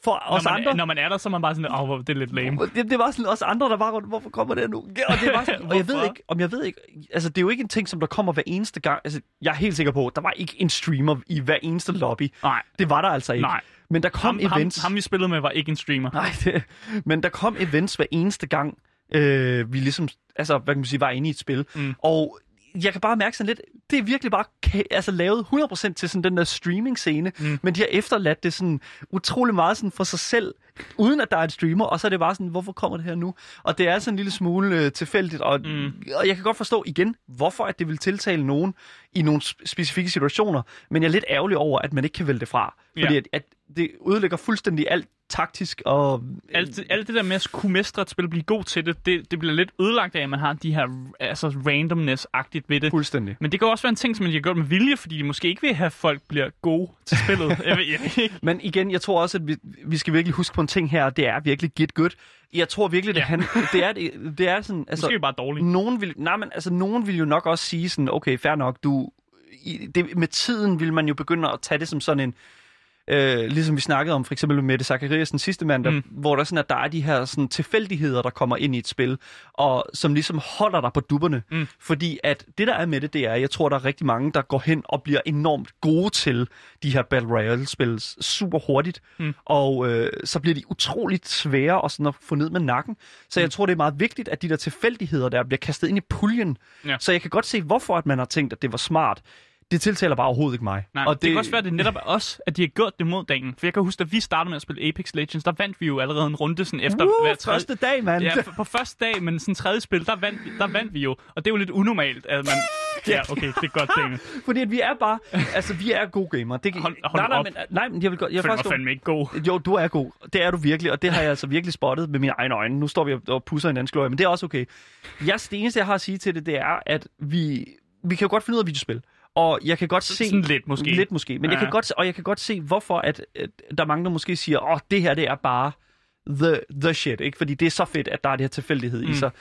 for os Når man, andre... når man er der, så er man bare sådan, åh, oh, det er lidt lame. det, det var sådan os andre, der var rundt, hvorfor kommer det nu? Og, det var sådan, [LAUGHS] og jeg ved ikke, om jeg ved ikke, altså det er jo ikke en ting, som der kommer hver eneste gang. Altså, jeg er helt sikker på, der var ikke en streamer i hver eneste lobby. Nej, Det var der altså ikke. nej. Men der kom Ham, ham, events. ham, vi spillede med, var ikke en streamer. Nej, det, men der kom events hver eneste gang, øh, vi ligesom, altså, hvad kan man sige, var inde i et spil. Mm. Og jeg kan bare mærke sådan lidt, det er virkelig bare altså, lavet 100% til sådan den der streaming-scene, Mm. men de har efterladt det sådan utrolig meget sådan for sig selv, uden at der er en streamer, og så er det bare sådan, hvorfor kommer det her nu? Og det er sådan en lille smule øh, tilfældigt, og, Mm. og jeg kan godt forstå igen, hvorfor at det vil tiltale nogen i nogle sp- specifikke situationer, men jeg er lidt ærgerlig over, at man ikke kan vælge det fra. Fordi Ja. at, at det ødelægger fuldstændig alt taktisk og... Alt, alt det der med at kunne mestre et spil og blive god til det, det, det bliver lidt ødelagt af, at man har de her altså randomness-agtigt ved det. Fuldstændig. Men det kan også være en ting, som man har gjort med vilje, fordi de måske ikke vil have, at folk bliver gode til spillet. [LAUGHS] jeg, ved, jeg ved ikke. Men igen, jeg tror også, at vi, vi skal virkelig huske på en ting her, og det er virkelig get good. Jeg tror virkelig, det, Ja. han, det, er, det, det er sådan... Altså, måske bare dårlige. nogen vil, nej, men, altså, nogen vil jo nok også sige sådan, okay, fair nok, du, i, det, med tiden vil man jo begynde at tage det som sådan en, øh, ligesom vi snakkede om for eksempel med Mette Zachariasen sidste mandag, Mm. hvor der, sådan, at der er de her sådan, tilfældigheder, der kommer ind i et spil, og som ligesom holder dig på dupperne. Mm. Fordi at det, der er med det, det er, jeg tror, der er rigtig mange, der går hen og bliver enormt gode til de her Battle Royale-spil super hurtigt, Mm. og øh, så bliver de utroligt svære at, sådan, at få ned med nakken. Så jeg Mm. tror, det er meget vigtigt, at de der tilfældigheder der bliver kastet ind i puljen. Ja. Så jeg kan godt se, hvorfor at man har tænkt, at det var smart. Det tiltaler bare overhovedet ikke mig. Nej, og det, det kan også være, at det netop er os, at de har gjort det mod dagen. For jeg kan huske, at vi startede med at spille Apex Legends, der vandt vi jo allerede en runde sådan efter uh, hver tredje... første dag, mand. Ja, på, på første dag, men sådan tredje spil, der vandt, vi, der vandt vi jo. Og det er jo lidt unormalt, at man... Ja, okay, det er godt, Daniel. [LAUGHS] Fordi at vi er bare, altså vi er gode gamere. Det, Hold- hold nej, nej, op. men, nej, men jeg vil godt, jeg føler mig faktisk, fandme ikke god. Jo, du er god. Det er du virkelig, og det har jeg altså virkelig spottet med mine egne øjne. Nu står vi og- pusser hinandens glorie, men det er også okay. Jeg, det eneste, jeg har at sige til det, det er, at vi, vi kan jo godt finde ud af videospil. Og jeg kan godt se... Sådan lidt måske. Lidt måske. Men ja. jeg kan godt, og jeg kan godt se, hvorfor at, at der er mange, der måske siger, åh, oh, det her, det er bare the, the shit, ikke? Fordi det er så fedt, at der er det her tilfældighed mm. i sig.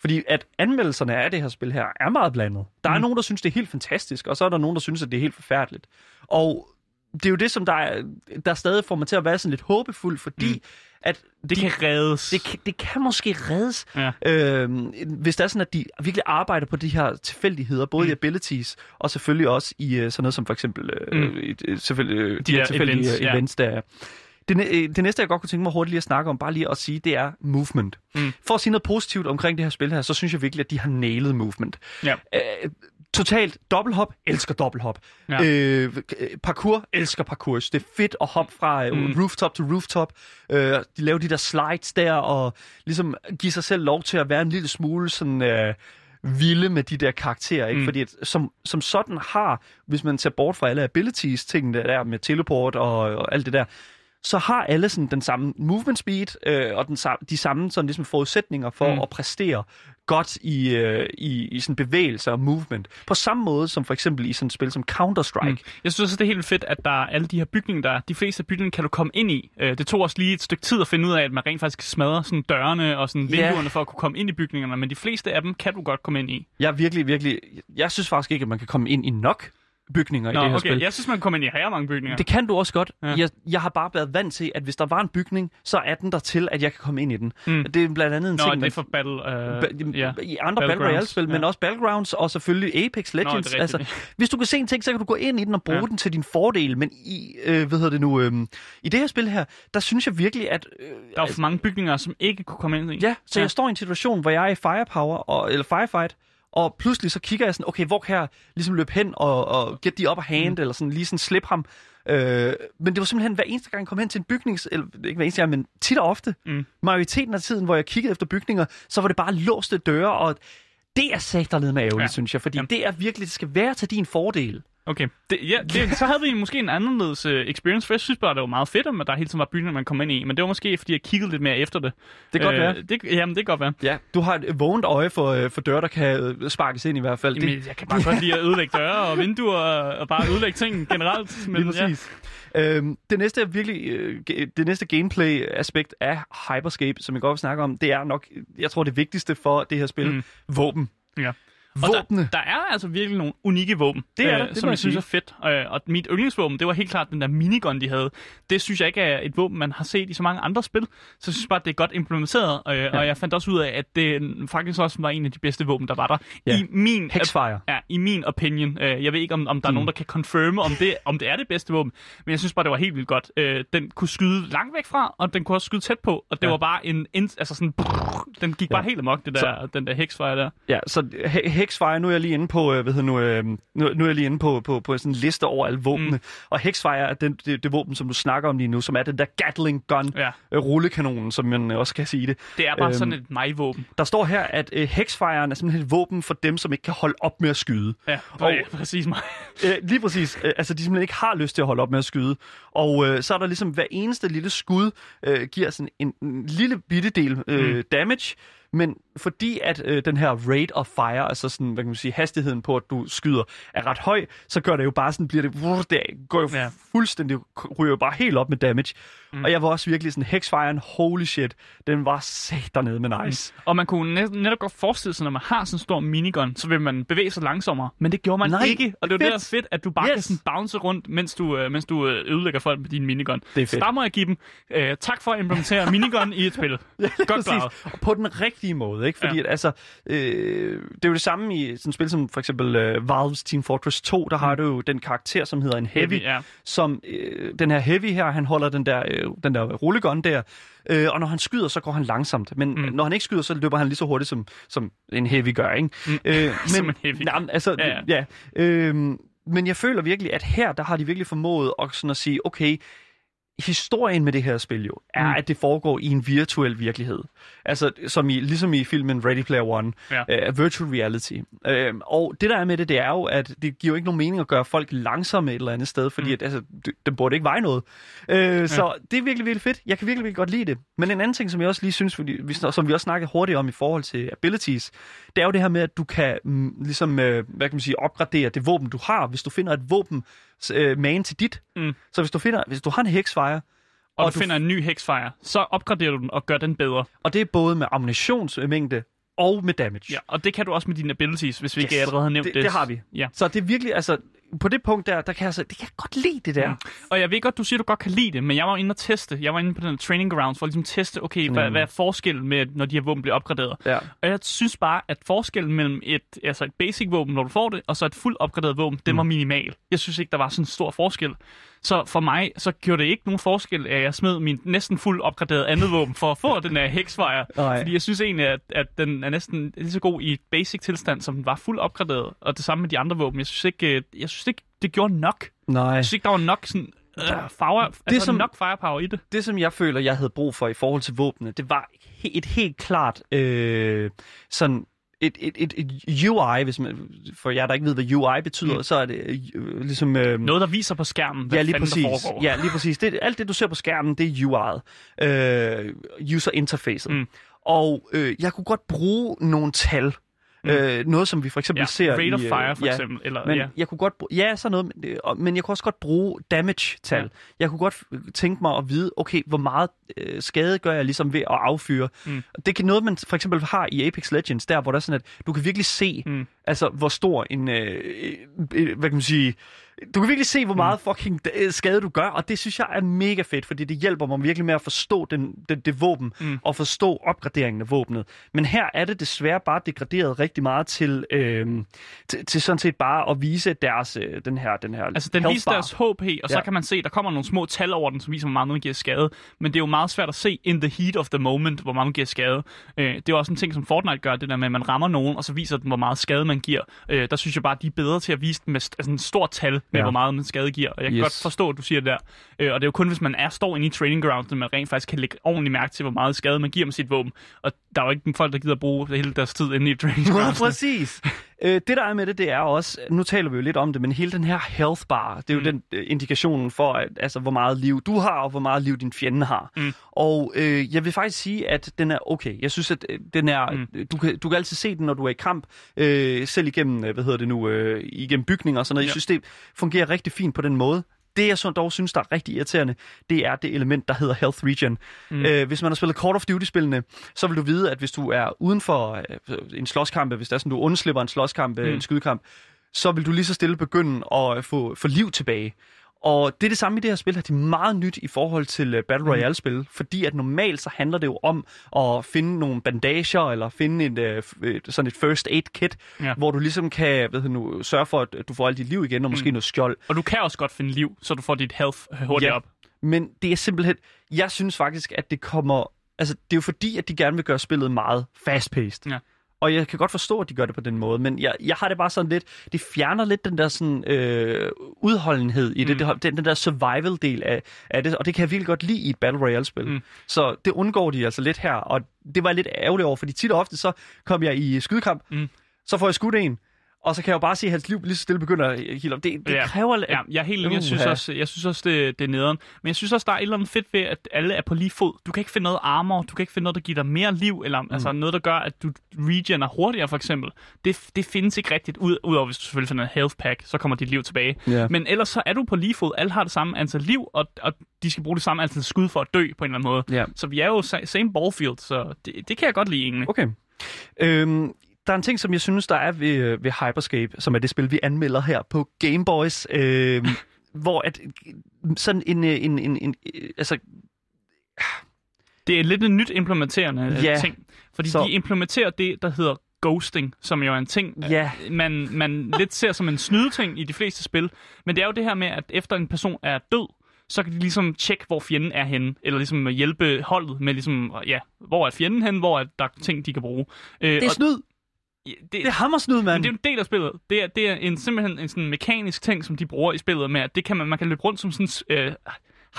Fordi at anmeldelserne af det her spil her er meget blandet. Der er Mm. nogen, der synes, det er helt fantastisk, og så er der nogen, der synes, at det er helt forfærdeligt. Og det er jo det, som der, er, der stadig får mig til at være sådan lidt håbefuld, fordi mm. At Det de, kan reddes. det, kan, det kan måske reddes, Ja. øhm, hvis det er sådan, at de virkelig arbejder på de her tilfældigheder, både mm. i abilities, og selvfølgelig også i øh, sådan noget som for eksempel øh, Mm. øh, selvfølgelig, øh, de, De her tilfældige events, events, ja. events der er. Det, øh, det næste, jeg godt kunne tænke mig hurtigt lige at snakke om, bare lige at sige, det er movement. Mm. For at sige noget positivt omkring det her spil her, så synes jeg virkelig, at de har nailet movement. Ja. Øh, totalt dobbelthop, elsker dobbelthop. Ja. Øh, parkour, elsker parkour. Det er fedt at hoppe fra øh, Mm. rooftop til rooftop. Øh, de laver de der slides der, og ligesom give sig selv lov til at være en lille smule sådan... Øh, vilde med de der karakterer, ikke? Mm. Fordi at, som, som sådan har, hvis man ser bort fra alle abilities, tingene der med teleport og, og alt det der, så har alle sådan den samme movement speed øh, og den samme, de samme sådan ligesom forudsætninger for mm. at præstere godt i, øh, i, i sådan bevægelser og movement. På samme måde som for eksempel i sådan et spil som Counter-Strike. Mm. Jeg synes også, det er helt fedt, at der er alle de her bygninger, der er. De fleste af bygningerne kan du komme ind i. Øh, Det tog også lige et stykke tid at finde ud af, at man rent faktisk smadrer sådan dørene og sådan vinduerne for at kunne komme ind i bygningerne, men de fleste af dem kan du godt komme ind i. Jeg er virkelig, virkelig... Jeg synes faktisk ikke, at man kan komme ind i nok bygninger Nå, i det her okay. spil. Jeg synes, man kan komme ind i her mange bygninger. Det kan du også godt. Ja. Jeg, jeg har bare været vant til, at hvis der var en bygning, så er den der til, at jeg kan komme ind i den. Mm. Det er blandt andet en Nå, ting, det er for Battle... Øh, Ba- ja. I andre Battle Royale-spil, men ja. også Battlegrounds og selvfølgelig Apex Legends. rigtigt. altså, hvis du kan se en ting, så kan du gå ind i den og bruge Ja. den til din fordel. Men i, øh, hvad hedder det nu, øh, i det her spil her, der synes jeg virkelig, at... Øh, Der er for mange bygninger, som ikke kunne komme ind i. Ja, så ja. jeg står i en situation, hvor jeg er i firepower, og, eller firefight, og pludselig så kigger jeg sådan, okay, hvor kan jeg ligesom løbe hen og, og get the upper hand, mm. eller sådan lige sådan slip ham. Øh, men det var simpelthen hver eneste gang, jeg kom hen til en bygning, eller ikke hver eneste gang, men tit og ofte, Mm. majoriteten af tiden, hvor jeg kiggede efter bygninger, så var det bare låste døre, og det er sagt med ærgerligt, ja. synes jeg, fordi Jamen. det er virkelig, det skal være til din fordel. Okay. Det, ja, det, så havde vi måske en anderledes uh, experience, for jeg synes bare, det var meget fedt, at der hele tiden var bygninger, man kom ind i. Men det var måske, fordi jeg kiggede lidt mere efter det. Det kan godt være. Det, jamen, det kan godt være. Ja, du har et vågent øje for, øh, for døre, der kan øh, sparkes ind i hvert fald. Jamen, jeg kan bare godt lide at ødelægge døre og vinduer og, bare ødelægge ting generelt. Men, Lige præcis. Ja. Øhm, det næste virkelig øh, det næste gameplay-aspekt af Hyperscape, som jeg godt vil snakke om, det er nok, jeg tror, det vigtigste for det her spil, mm. våben. Ja. Og Våbne. der, der er altså virkelig nogle unikke våben, Det er øh, det som jeg synes er fedt. Øh, og mit yndlingsvåben, det var helt klart den der minigun, de havde. Det synes jeg ikke er et våben, man har set i så mange andre spil. Så jeg synes bare, det er godt implementeret. Øh, ja. Og jeg fandt også ud af, at det faktisk også var en af de bedste våben, der var der. Ja. I min Hexfire. Ja, i min opinion. Øh, jeg ved ikke, om, om der er Mm. nogen, der kan confirme, om det, om det er det bedste våben. Men jeg synes bare, det var helt vildt godt. Øh, den kunne skyde langt væk fra, og den kunne også skyde tæt på. Og det Ja. var bare en... altså sådan... Den gik bare Ja. helt amok, det der, den der hexfire der. Ja, så He- Hexfire, nu er jeg lige inde på, øh, hvad hedder nu, øh, nu, nu er jeg lige inde på, på, på sådan en liste over alle våbnene. Mm. Og Hexfire er den, det, det våben, som du snakker om lige nu, som er den der Gatling gun, Ja. øh, rullekanonen, som man også kan sige det. Det er bare Øhm, sådan et mig-våben. Der står her, at øh, Hexfiren er simpelthen et våben for dem, som ikke kan holde op med at skyde. Ja, Og- ja præcis mig. [LAUGHS] Øh, lige præcis. Øh, altså, de simpelthen ikke har lyst til at holde op med at skyde. Og øh, så er der ligesom hver eneste lille skud øh, giver sådan en, en lille bitte del øh, Mm. damage. Men fordi at øh, den her rate of fire, altså sådan, hvad kan man sige, hastigheden på, at du skyder, er ret høj, så gør det jo bare sådan, bliver det, vrr, det går jo ja. fuldstændig, ryger jo bare helt op med damage. Mm. Mm. Og jeg var også virkelig sådan, Hexfiren, holy shit, den var sat dernede med nice. Og man kunne net, netop godt forestille sig, når man har sådan en stor minigun, så vil man bevæge sig langsommere. Men det gjorde man Nej, ikke. Og det er fedt. det, der er fedt, at du bare yes. kan sådan bounce rundt, mens du, øh, mens du øh, ødelægger folk med din minigun. Det er Så fedt. der må jeg give dem øh, tak for at implementere [LAUGHS] minigun i et spil. Godt Præcis. klaret. Og på den rigtige måde, ikke? Fordi Ja. ja. at, altså, øh, det er jo det samme i sådan et spil som for eksempel øh, Valves Team Fortress 2, der har du jo den karakter, som hedder en Heavy, Mm. Ja. som øh, den her Heavy her, han holder den der, øh, den der rullegun der, øh, og når han skyder, så går han langsomt. Men Mm. når han ikke skyder, så løber han lige så hurtigt, som, som en Heavy gør, ikke? Mm. Øh, [LAUGHS] men, Som en Heavy. Nej, altså, ja. ja. Øh, men jeg føler virkelig, at her, der har de virkelig formået at, sådan at sige, okay, historien med det her spil jo, er, Mm. at det foregår i en virtuel virkelighed. Altså, som i, ligesom i filmen Ready Player One, Ja. uh, virtual reality. Uh, og det der er med det, det er jo, at det giver jo ikke nogen mening at gøre folk langsomme et eller andet sted, fordi Mm. at, altså, det, den burde ikke veje noget. Uh, ja. Så det er virkelig, virkelig fedt. Jeg kan virkelig, virkelig godt lide det. Men en anden ting, som jeg også lige synes, fordi vi, som vi også snakkede hurtigt om i forhold til abilities, det er jo det her med, at du kan mm, ligesom, uh, hvad kan man sige, opgradere det våben, du har, hvis du finder et våben uh, man til dit. Mm. Så hvis du, finder, hvis du har en hexfire, Og, Og og du du- finder en ny hexfire, så opgraderer du den og gør den bedre. og det er både med ammunitionsmængde og med damage. Ja, og det kan du også med dine abilities, hvis vi Yes. ikke allerede har nævnt det, det. det har vi. Ja. Så det er virkelig, altså, på det punkt der, der kan jeg, altså, det kan jeg godt lide det der. Mm. Og jeg ved godt, du siger, du godt kan lide det, men jeg var inde og teste. Jeg var inde på den training grounds for at ligesom teste, okay, hvad, Mm. hvad er forskellen med, når de her våben bliver opgraderet? Ja. Og jeg synes bare, at forskellen mellem et, altså et basic våben, når du får det, og så et fuldt opgraderet våben, den Mm. var minimal. Jeg synes ikke, der var sådan en stor forskel. Så for mig, så gjorde det ikke nogen forskel, at jeg smed min næsten fuldt opgraderet andet våben for at få den her hexfire. [LAUGHS] Nej. Fordi jeg synes egentlig, at, at den er næsten lige så god i et basic tilstand, som den var fuldt opgraderet. Og det samme med de andre våben. Jeg synes ikke, øh, jeg synes ikke det gjorde nok. Nej. Jeg synes ikke, der var nok sådan... Øh, power, altså som- nok firepower i det. Det, som jeg føler, jeg havde brug for i forhold til våbnene, det var et helt klart øh, sådan et, et, et, et UI, hvis man, for jer, der ikke ved, hvad UI betyder, mm. så er det øh, ligesom... Øh, Noget, der viser på skærmen, hvad ja, lige præcis. der foregår. Ja, lige præcis. Det, alt det, du ser på skærmen, det er UI'et. Øh, user interfacet. Mm. Og øh, jeg kunne godt bruge nogle tal. Mm. Øh, noget, som vi for eksempel Ja, ser rate i... of øh, fire, for ja, eksempel. Eller, men ja. jeg kunne godt bruge, ja, sådan noget, men, og- men jeg kunne også godt bruge damage-tal. Ja. Ja. Jeg kunne godt tænke mig at vide, okay, hvor meget øh, skade gør jeg ligesom ved at affyre. Mm. Det kan noget, man for eksempel har i Apex Legends, der hvor der er sådan, at du kan virkelig se, Mm. altså hvor stor en, øh, øh, hvad kan man sige, du kan virkelig se, hvor meget fucking øh, skade du gør, og det synes jeg er mega fedt, fordi det hjælper mig virkelig med at forstå den, det, det våben, Mm. og forstå opgraderingen af våbnet. Men her er det desværre bare degraderet rigtig meget til, øh, til, til sådan set bare at vise deres, øh, den her, den her Altså, den viser deres HP, og så Ja. kan man se, der kommer nogle små tal over den, som viser, hvor meget man giver skade. Men det er jo meget svært at se in the heat of the moment, hvor meget man giver skade. Øh, det er jo også en ting, som Fortnite gør, det der med, at man rammer nogen, og så viser den, hvor meget skade man giver. Øh, der synes jeg bare, at de er bedre til at vise den med st- altså en stort tal med, ja. Ja. hvor meget man skade giver. Og jeg kan Yes. godt forstå, at du siger det der. Øh, og det er jo kun, hvis man er står inde i training ground, at man rent faktisk kan lægge ordentligt mærke til, hvor meget skade man giver med sit våben. Og der er jo ikke folk, der gider at bruge hele deres tid inde i training [LAUGHS] Ja, ground. præcis. Øh, det der er med det, det er også, nu taler vi jo lidt om det, men hele den her health bar, det er jo Mm. den øh, indikationen for, at, altså, hvor meget liv du har, og hvor meget liv din fjende har. Mm. Og øh, jeg vil faktisk sige, at den er okay. Jeg synes, at øh, den er, Mm. mm. du, kan, du kan altid se den, når du er i kamp, øh, selv igennem, øh, hvad hedder det nu, øh, igennem bygninger og sådan noget. Ja. Jeg synes, det fungerer rigtig fint på den måde. Det, jeg så dog synes, der er rigtig irriterende, det er det element, der hedder Health Regen. Mm. Øh, hvis man har spillet Call of Duty-spillene, så vil du vide, at hvis du er uden for øh, en slåskamp, hvis det er sådan, du undslipper en slåskamp, Mm. mm. en skydekamp, så vil du lige så stille begynde at få, få liv tilbage. Og det er det samme i det her spil, at de er meget nyt i forhold til uh, Battle Royale-spil, fordi at normalt så handler det jo om at finde nogle bandager, eller finde et, uh, et, sådan et first aid kit, Ja. hvor du ligesom kan hedder nu, sørge for, at du får alt dit liv igen, og måske Mm. mm. noget skjold. Og du kan også godt finde liv, så du får dit health øh, hurtigt Ja. op. Men det er simpelthen... Jeg synes faktisk, at det kommer... Altså, det er jo fordi, at de gerne vil gøre spillet meget fast-paced. Ja. Og jeg kan godt forstå, at de gør det på den måde, men jeg, jeg har det bare sådan lidt... Det fjerner lidt den der sådan øh, udholdenhed i det, Mm. det den, den der survival-del af, af det, og det kan jeg virkelig godt lide i et Battle Royale-spil. Mm. Så det undgår de altså lidt her, og det var jeg lidt ærgerligt over, fordi tit og ofte så kom jeg i skydekamp, Mm. så får jeg skudt en, og så kan jeg jo bare se, at hans liv lige så stille begynder at heale op. Det, det Ja. kræver... Ja, jeg er helt enig. Jeg synes også, jeg synes også det, det er nederen. Men jeg synes også, der er et eller andet fedt ved, at alle er på lige fod. Du kan ikke finde noget armor, du kan ikke finde noget, der giver dig mere liv, eller mm. altså noget, der gør, at du regener hurtigere, for eksempel. Det, det findes ikke rigtigt, ud, udover hvis du selvfølgelig finder en health pack, så kommer dit liv tilbage. Ja. Men ellers så er du på lige fod. Alle har det samme antal liv, og, og de skal bruge det samme antal skud for at dø på en eller anden måde. Ja. Så vi er jo sa- same ballfield, så det, det kan jeg godt lide egentlig. Okay. Øhm, der er en ting, som jeg synes, der er ved, øh, ved Hyperscape, som er det spil, vi anmelder her på Game Boys, øh, [LAUGHS] hvor at sådan en, øh, en, en, en øh, altså, Det er lidt en nyt implementerende Ja. ting. Fordi Så- de implementerer det, der hedder ghosting, som jo er en ting, Ja. øh, man, man lidt ser som en snydeting i de fleste spil. Men det er jo det her med, at efter en person er død, så kan de ligesom tjekke, hvor fjenden er henne, eller ligesom hjælpe holdet med ligesom, ja, hvor er fjenden henne, hvor er der ting, de kan bruge. Øh, det er og- snyd. Det, Det er hammersnyd, men mand. det er en del af spillet. Det er, det er en, simpelthen en sådan mekanisk ting, som de bruger i spillet med, at det kan man, man kan løbe rundt som sådan øh,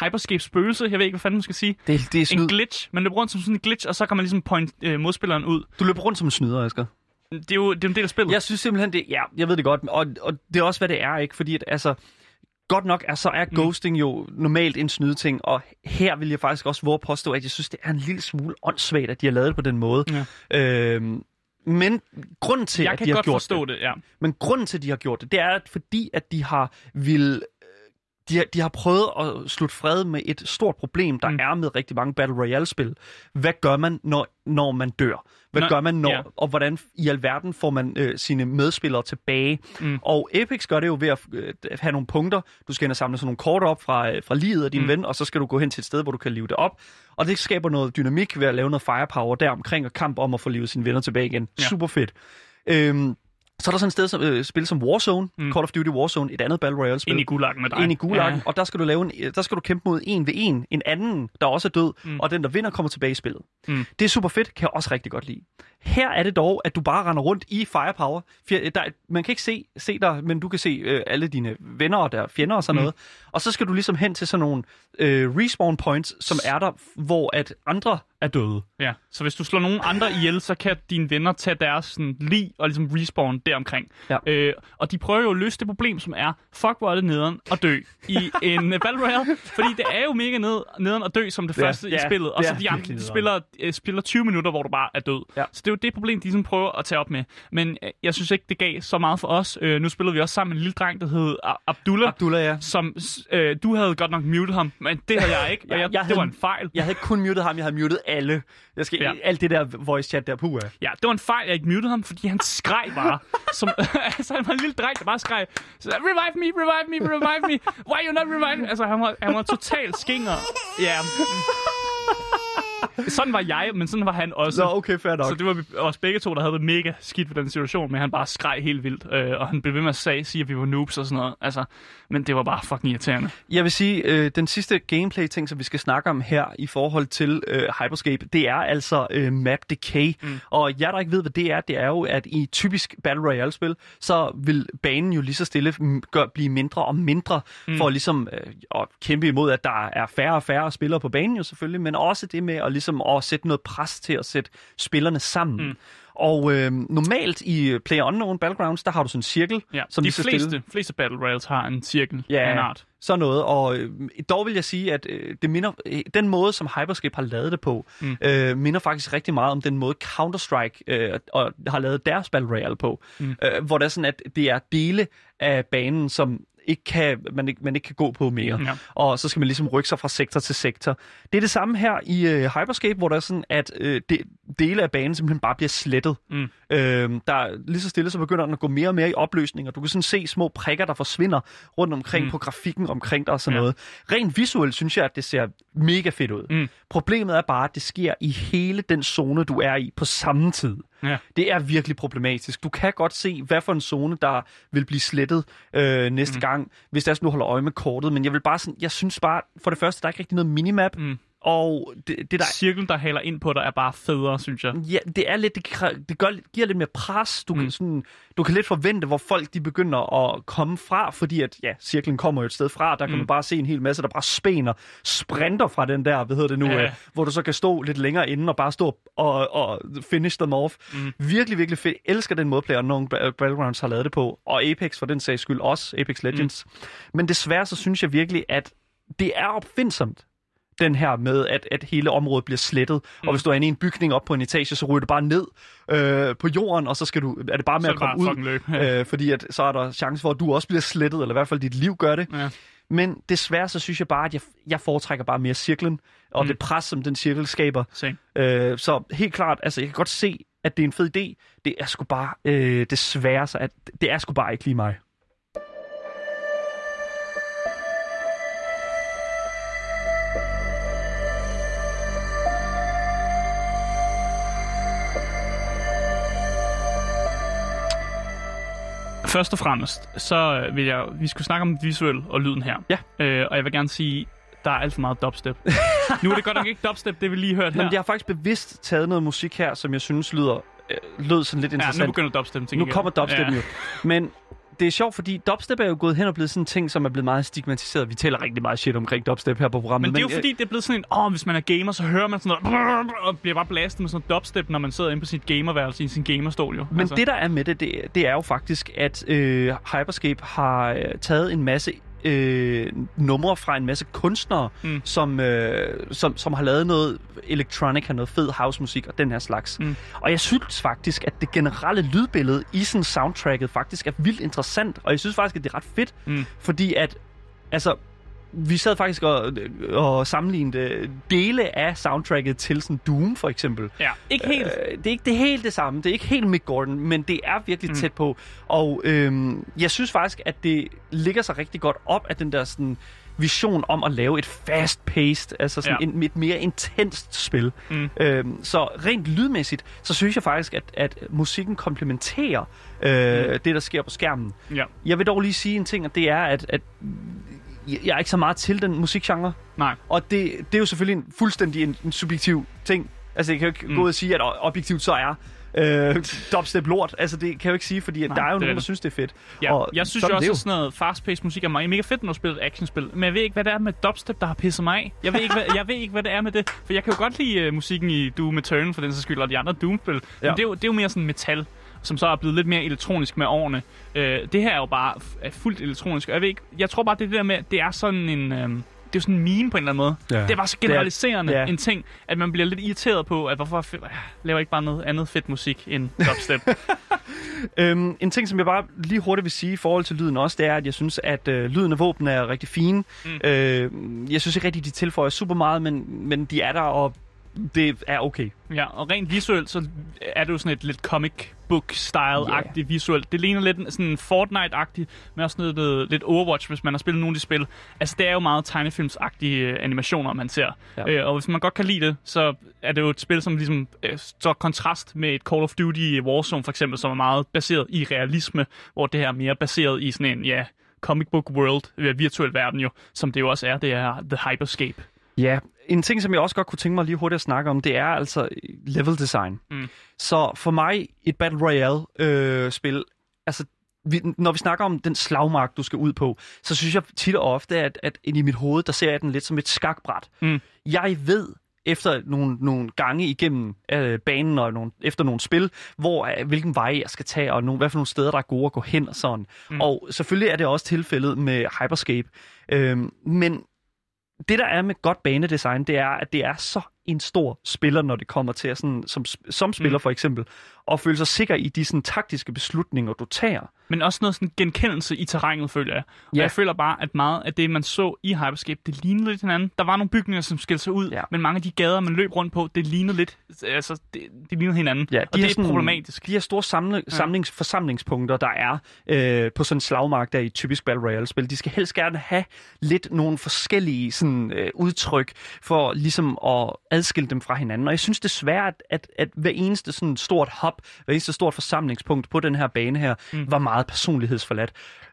hyperscape spøgelse, jeg ved ikke, hvad fanden man skal sige. Det, det er snyd. En glitch. Man løber rundt som sådan en glitch, og så kan man ligesom point øh, modspilleren ud. Du løber rundt som en snyder, Asger. Det er jo det er en del af spillet. Jeg synes simpelthen, det ja, jeg ved det godt, og, og det er også, hvad det er, ikke? Fordi at, altså, godt nok er, så er Mm. ghosting jo normalt en snydeting, og her vil jeg faktisk også våge påstå, at jeg synes, det er en lille smule åndssvagt, at de har lavet det på den måde. Ja. Øhm, men grunden til, jeg at kan de har godt gjort forstå det, det, ja. Men grunden til, at de har gjort det, det er, at fordi at de har vil de har, de har prøvet at slutte fred med et stort problem, der Mm. er med rigtig mange Battle Royale-spil. Hvad gør man, når, når man dør? Hvad Nå, gør man, når, ja. og hvordan i alverden får man øh, sine medspillere tilbage? Mm. Og Apex gør det jo ved at øh, have nogle punkter. Du skal ind og samle sådan nogle kort op fra, øh, fra livet af din mm. ven, og så skal du gå hen til et sted, hvor du kan live det op. Og det skaber noget dynamik ved at lave noget firepower der omkring og kamp om at få livet sine venner tilbage igen. Ja. Super fedt. Øhm, så er der sådan et sted, som, øh, spil som Warzone, Mm. Call of Duty Warzone, et andet Battle Royale-spil. Ind i gulagen med dig. Ind i gulagen, Ja. og der skal du lave en, der skal du kæmpe mod en ved en, en anden, der også er død, Mm. og den, der vinder, kommer tilbage i spillet. Mm. Det er super fedt, kan jeg også rigtig godt lide. Her er det dog, at du bare render rundt i firepower. Der, man kan ikke se, se dig, men du kan se øh, alle dine venner og der fjender og sådan mm. noget. Og så skal du ligesom hen til sådan nogle øh, respawn points, som er der, hvor at andre er døde. Ja, så hvis du slår nogen andre ihjel, så kan dine venner tage deres sådan, lig og ligesom respawn deromkring. Ja. Øh, og de prøver jo at løse det problem, som er, fuck hvor er det nederen at dø i en uh, [LAUGHS] Battle Royale. Fordi det er jo mega ned, nederen at dø som det Ja, første i ja, spillet. Og så de andre de spiller, uh, spiller 20 minutter, hvor du bare er død. Ja. Så det er jo det problem, de ligesom prøver at tage op med. Men uh, jeg synes ikke, det gav så meget for os. Uh, nu spillede vi også sammen med en lille dreng, der hed Abdullah. Abdullah, ja. som øh, du havde godt nok muted ham, men det havde jeg ikke, og [LAUGHS] Ja, jeg, jeg det havde- var en fejl. Jeg havde ikke kun muted ham, jeg havde muted alle. Jeg skal, Ja. Alt det der voice chat der, puha. Ja, det var en fejl, jeg ikke mutede ham, fordi han skreg bare. som, [LAUGHS] altså, han var en lille dreng, der bare skreg, så, revive me, revive me, revive me, why you not revive me? Altså, han var, han var totalt skinger. Ja. Sådan var jeg, men sådan var han også. Så okay, fair nok. Så det var os begge to, der havde det mega skidt ved den situation, men han bare skreg helt vildt, øh, og han blev ved med at sige, sige, at vi var noobs og sådan noget. Altså, men det var bare fucking irriterende. Jeg vil sige, øh, den sidste gameplay-ting, som vi skal snakke om her i forhold til øh, Hyperscape, det er altså øh, map decay. Mm. Og jer, der ikke ved, hvad det er, det er jo, at i typisk Battle Royale-spil, så vil banen jo lige så stille mm, gør, blive mindre og mindre, mm. for ligesom øh, at kæmpe imod, at der er færre og færre spillere på banen jo selvfølgelig, men også det med at, ligesom, at sætte noget pres til at sætte spillerne sammen. Mm. Og øh, normalt i Player Unknown Battlegrounds, der har du sådan en cirkel, Ja, som de så stille- fleste, fleste Battle Royales har en cirkel Ja, af en art. sådan noget. Og øh, dog vil jeg sige, at øh, det minder, øh, den måde, som Hyperscape har lavet det på, mm. øh, minder faktisk rigtig meget om den måde Counter-Strike øh, og har lavet deres Battle Royale på. Mm. Øh, hvor det er sådan, at det er dele af banen, som ikke kan, man, ikke, man ikke kan gå på mere. Ja. Og så skal man ligesom rykke sig fra sektor til sektor. Det er det samme her i øh, Hyperscape, hvor der er sådan, at øh, de, dele af banen simpelthen bare bliver slettet. Mm. Øh, der er lige så stille, så begynder den at gå mere og mere i opløsning, og du kan sådan se små prikker, der forsvinder rundt omkring mm. på grafikken omkring dig og sådan ja. noget. Rent visuelt synes jeg, at det ser mega fedt ud. Mm. Problemet er bare, at det sker i hele den zone, du er i på samme tid. Ja. Det er virkelig problematisk. Du kan godt se, hvad for en zone, der vil blive slettet øh, næste mm. gang, hvis der er sådan, du holder øje med kortet. Men jeg vil bare sådan, jeg synes bare, for det første, der er ikke rigtig noget minimap. Mm. Og det, det der Cirklen, der haler ind på dig, er bare federe, synes jeg. Ja, det er lidt, det, det gør, giver lidt mere pres. Du, mm. kan sådan, du kan lidt forvente, hvor folk de begynder at komme fra, fordi at, ja, cirklen kommer jo et sted fra. Der kan Mm. man bare se en hel masse, der bare spænder, sprinter fra den der, hvad hedder det nu, Ja. øh, hvor du så kan stå lidt længere inde og bare stå og, og finish them off. Mm. Virkelig, virkelig fedt. Jeg elsker den måde, Player Unknown Battlegrounds har lavet det på, og Apex for den sags skyld også, Apex Legends. Mm. Men desværre så synes jeg virkelig, at det er opfindsomt den her med, at, at hele området bliver slettet. Mm. Og hvis du er inde i en bygning op på en etage, så ryger du bare ned øh, på jorden, og så skal du, er det bare med Så at komme ud. løb. Øh, fordi at, så er der chance for, at du også bliver slettet, eller i hvert fald dit liv gør det. Ja. Men desværre så synes jeg bare, at jeg, jeg foretrækker bare mere cirklen, og mm. det pres, som den cirkel skaber. Same. Øh, så helt klart, altså jeg kan godt se, at det er en fed idé. Det er sgu bare, øh, desværre så, at det er sgu bare ikke lige mig. Først og fremmest, så øh, vil jeg, vi skulle snakke om visuel og lyden her. Ja. Øh, og jeg vil gerne sige, der er alt for meget dubstep. nu er det godt nok ikke dubstep, det vi lige hørte her. Men jeg har faktisk bevidst taget noget musik her, som jeg synes lyder, øh, lød sådan lidt ja, nu interessant. begynder dubstep Nu kommer dubstep ja. jo. Men det er sjovt, fordi dubstep er jo gået hen og blevet sådan en ting, som er blevet meget stigmatiseret. Vi taler rigtig meget shit omkring dubstep her på programmet. Men det er jo fordi, det er blevet sådan en, åh, oh, hvis man er gamer, så hører man sådan noget, og bliver bare blastet med sådan noget dubstep, når man sidder inde på sit gamerværelse i sin gamerstol, jo. Men altså. det, der er med det, det, det er jo faktisk, at øh, Hyperscape har øh, taget en masse øh, numre fra en masse kunstnere, Mm. som, øh, som, som har lavet noget electronica, noget fed housemusik og den her slags. Mm. Og jeg synes faktisk, at det generelle lydbillede i sådan soundtracket faktisk er vildt interessant, og jeg synes faktisk, at det er ret fedt, Mm. fordi at, altså, vi sad faktisk og, og sammenlignede dele af soundtracket til sådan Doom, for eksempel. Ja, ikke helt. Øh, det er ikke det helt det samme. Det er ikke helt Mick Gordon, men det er virkelig Mm. tæt på. Og øhm, jeg synes faktisk, at det ligger sig rigtig godt op af den der sådan vision om at lave et fast-paced, altså sådan ja. en, et mere intenst spil. Mm. Øhm, så rent lydmæssigt, så synes jeg faktisk, at, at musikken komplementerer øh, Mm. det, der sker på skærmen. Ja, Jeg vil dog lige sige en ting, og det er, at, at jeg er ikke så meget til den musikgenre. nej. Og det, det er jo selvfølgelig en fuldstændig en, en subjektiv ting. Altså, jeg kan jo ikke Mm. gå ud og sige, at objektivt så er øh, dubstep lort. Altså, det kan jeg jo ikke sige, fordi Nej, der er jo nogen, der synes, det er fedt. Ja, Og jeg synes jo også, at sådan noget fast-paced musik er meget- mega fedt, når du spiller et actionspil. Men jeg ved ikke, hvad det er med dubstep, der har pisset mig af. Jeg ved ikke, hvad, jeg ved ikke, hvad det er med det. For jeg kan jo godt lide uh, musikken i Doom Eternal, for den så skyld, og de andre Doom-spil. Ja. Men det er, jo, det er jo mere sådan metal som så er blevet lidt mere elektronisk med årene. Øh, det her er jo bare er fuldt elektronisk. Og jeg, ved ikke, jeg tror bare, det er det der med, det er sådan en... Øh, det er jo sådan en meme på en eller anden måde. Ja. Det er bare så generaliserende ja. en ting, at man bliver lidt irriteret på, at hvorfor f- laver ikke bare noget andet fedt musik end dubstep. [LAUGHS] Øhm, en ting, som jeg bare lige hurtigt vil sige i forhold til lyden også, det er, at jeg synes, at øh, lyden af våben er rigtig fine. Mm. Øh, jeg synes ikke rigtig, de tilføjer super meget, men, men de er der, og det er okay. Ja, og rent visuelt, så er det jo sådan et lidt comic book-style-agtigt yeah. visuelt. Det ligner lidt sådan Fortnite-agtigt, men også noget, lidt, lidt Overwatch, hvis man har spillet nogle af de spil. Altså, det er jo meget tegnefilmsagtige øh, animationer, man ser. Ja. Ja. Øh, og hvis man godt kan lide det, så er det jo et spil, som ligesom øh, står kontrast med et Call of Duty Warzone, for eksempel, som er meget baseret i realisme, hvor det her er mere baseret i sådan en, ja, comic book world, øh, virtuel verden jo, som det jo også er, det er The Hyperscape. Ja, en ting, som jeg også godt kunne tænke mig lige hurtigt at snakke om, det er altså level design. Mm. Så for mig, et Battle Royale-spil, altså vi, når vi snakker om den slagmark, du skal ud på, så synes jeg tit og ofte, at, at ind i mit hoved, der ser jeg den lidt som et skakbræt. Mm. Jeg ved, efter nogle, nogle gange igennem øh, banen og nogle, efter nogle spil, hvor øh, hvilken vej jeg skal tage, og nogle, hvad for nogle steder, der er gode at gå hen og sådan. Mm. Og selvfølgelig er det også tilfældet med Hyperscape. Øhm, men det, der er med godt banedesign, det er, at det er så en stor spiller, når det kommer til at sådan, som, som spiller Mm. for eksempel, og føle sig sikker i de sådan, taktiske beslutninger, du tager. Men også noget sådan genkendelse i terrænet, føler jeg. Og Ja. jeg føler bare, at meget af det, man så i Hyperscape, det lignede lidt hinanden. Der var nogle bygninger, som skilte sig ud, Ja. men mange af de gader, man løb rundt på, det lignede lidt, altså, det, det lignede hinanden. Ja, og det er problematisk. De her store samle, samlings, forsamlingspunkter, der er øh, på sådan en slagmark, der i typisk Battle Royale-spil, de skal helst gerne have lidt nogle forskellige sådan, øh, udtryk for ligesom at adskille dem fra hinanden. Og jeg synes desværre, at, at, at hver eneste sådan stort hub, hver eneste stort forsamlingspunkt på den her bane her, mm. var meget personlighedsforladt.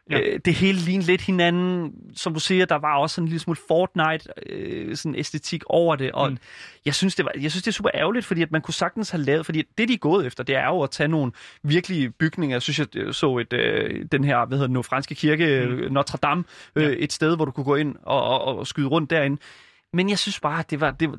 Ja. Øh, det hele lignede lidt hinanden. Som du siger, der var også sådan en lille smule Fortnite øh, sådan æstetik over det. Og Mm. jeg, synes, det var, jeg synes, det er super ærgerligt, fordi at man kunne sagtens have lavet... Fordi det, de er gået efter, det er jo at tage nogle virkelige bygninger. Jeg synes, jeg så et, øh, den her, hvad hedder det nu, franske kirke, mm. Notre Dame, øh, Ja. et sted, hvor du kunne gå ind og, og, og skyde rundt derinde. Men jeg synes bare, det var, det,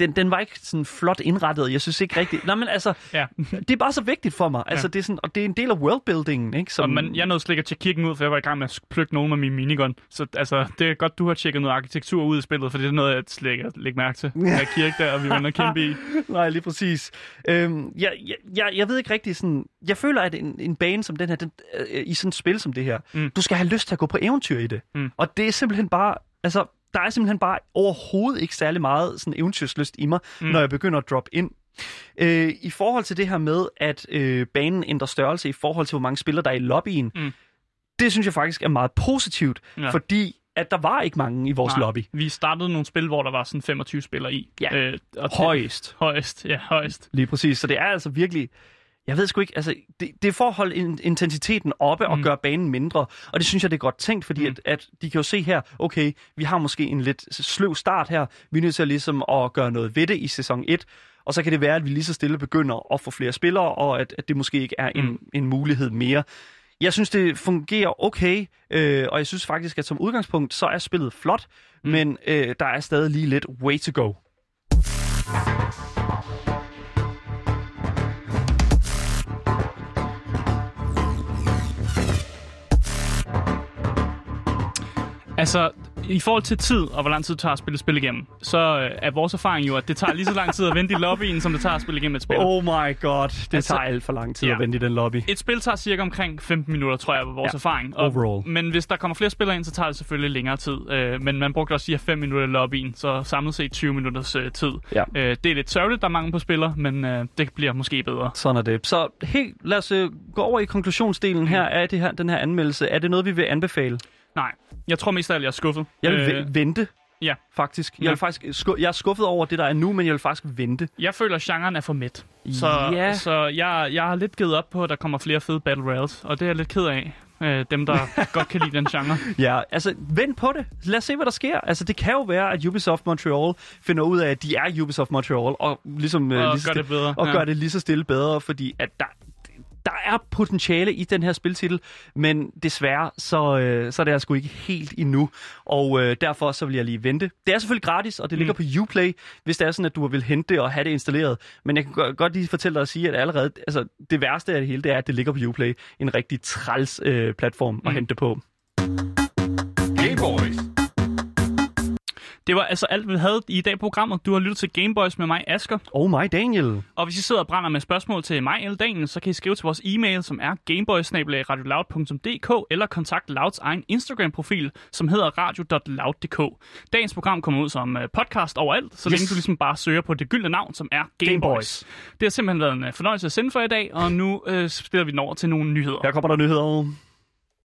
den, den var ikke sådan flot indrettet. Jeg synes ikke rigtigt... Nå, men altså, Ja. det er bare så vigtigt for mig. Altså, Ja. det er sådan, og det er en del af worldbuildingen, ikke? Som... Og man, jeg nåede slet ikke at tjekke kirken ud, for jeg var i gang med at plukke nogle af mine minigun. Så altså, det er godt, du har tjekket noget arkitektur ud i spillet, for det er noget, jeg slet ikke lægge mærke til. Den her kirke der, og vi var kæmpe i. [LAUGHS] Nej, lige præcis. Øhm, jeg, jeg, jeg, ved ikke rigtig sådan... Jeg føler, at en, en bane som den her, den, øh, i sådan et spil som det her, mm. du skal have lyst til at gå på eventyr i det. Mm. Og det er simpelthen bare... Altså, der er simpelthen bare overhovedet ikke særlig meget sådan eventyrslyst i mig, Mm. når jeg begynder at droppe ind. Øh, I forhold til det her med, at øh, banen ændrer størrelse i forhold til, hvor mange spillere der er i lobbyen, Mm. det synes jeg faktisk er meget positivt, Ja. fordi at der var ikke mange i vores Nej, lobby. Vi startede nogle spil, hvor der var sådan 25 spillere i. Ja. Øh, og det- Højst. Højst, ja, højst. Lige præcis. Så det er altså virkelig... Jeg ved sgu ikke, altså, det, det er for at holde in- intensiteten oppe og Mm. gøre banen mindre. Og det synes jeg, det er godt tænkt, fordi Mm. at, at de kan jo se her, okay, vi har måske en lidt sløv start her. Vi er nødt til at, ligesom at gøre noget ved det i sæson 1. Og så kan det være, at vi lige så stille begynder at få flere spillere, og at, at det måske ikke er en, Mm. en mulighed mere. Jeg synes, det fungerer okay, øh, og jeg synes faktisk, at som udgangspunkt, så er spillet flot, mm. men øh, der er stadig lige lidt way to go. Altså, i forhold til tid, og hvor lang tid det tager at spille spil igennem, så øh, er vores erfaring jo, at det tager lige så lang tid at vente i lobbyen, som det tager at spille igennem et spil. Oh my god, det Altså- tager alt for lang tid Ja. at vente i den lobby. Et spil tager cirka omkring 15 minutter, tror jeg, var vores Ja, erfaring. overall. Men hvis der kommer flere spillere ind, så tager det selvfølgelig længere tid. Øh, men man brugte også her 5 minutter i lobbyen, så samlet set 20 minutters øh, tid. Ja. Øh, det er lidt sørgeligt, der er mange på spillere, men øh, det bliver måske bedre. Sådan er det. Så helt, lad os øh, gå over i konklusionsdelen her af det her, den her anmeldelse. Er det noget, vi vil anbefale? Nej, jeg tror mest af alt, jeg er skuffet. Jeg vil Øh, vente, ja. faktisk. Jeg, Ja. vil faktisk sku- jeg er skuffet over det, der er nu, men jeg vil faktisk vente. Jeg føler, at genren er for midt. Så, Ja. så jeg, jeg har lidt givet op på, at der kommer flere fede Battle Royals, og det er jeg lidt ked af. øh, dem der [LAUGHS] godt kan lide den genre. Ja, altså vent på det. Lad os se, hvad der sker. Altså det kan jo være, at Ubisoft Montreal finder ud af, at de er Ubisoft Montreal, og ligesom øh, Og lige gør det bedre, Og ja. gør det lige så stille bedre, fordi at der, der er potentiale i den her spiltitel, men desværre, så, øh, så er det jeg sgu ikke helt endnu, og øh, derfor så vil jeg lige vente. Det er selvfølgelig gratis, og det ligger Mm. på Uplay, hvis det er sådan, at du vil hente det og have det installeret, men jeg kan go- godt lige fortælle dig at sige, at allerede, altså det værste af det hele, det er, at det ligger på Uplay, en rigtig træls øh, platform at Mm. hente det på. Gameboys. Det var altså alt, vi havde i dag på programmet. Du har lyttet til Gameboys med mig, Asker. Oh my Daniel. Og hvis I sidder og brænder med spørgsmål til mig eller Daniel, så kan I skrive til vores e-mail, som er gameboys.radioloud.dk eller kontakt Louds egen Instagram-profil, som hedder radio.loud.dk. Dagens program kommer ud som øh, podcast overalt, så Yes. længe du ligesom bare søger på det gyldne navn, som er Gameboys. Gameboys. Det har simpelthen været en øh, fornøjelse at sende for i dag, og nu øh, spiller vi den over til nogle nyheder. Her kommer der nyheder.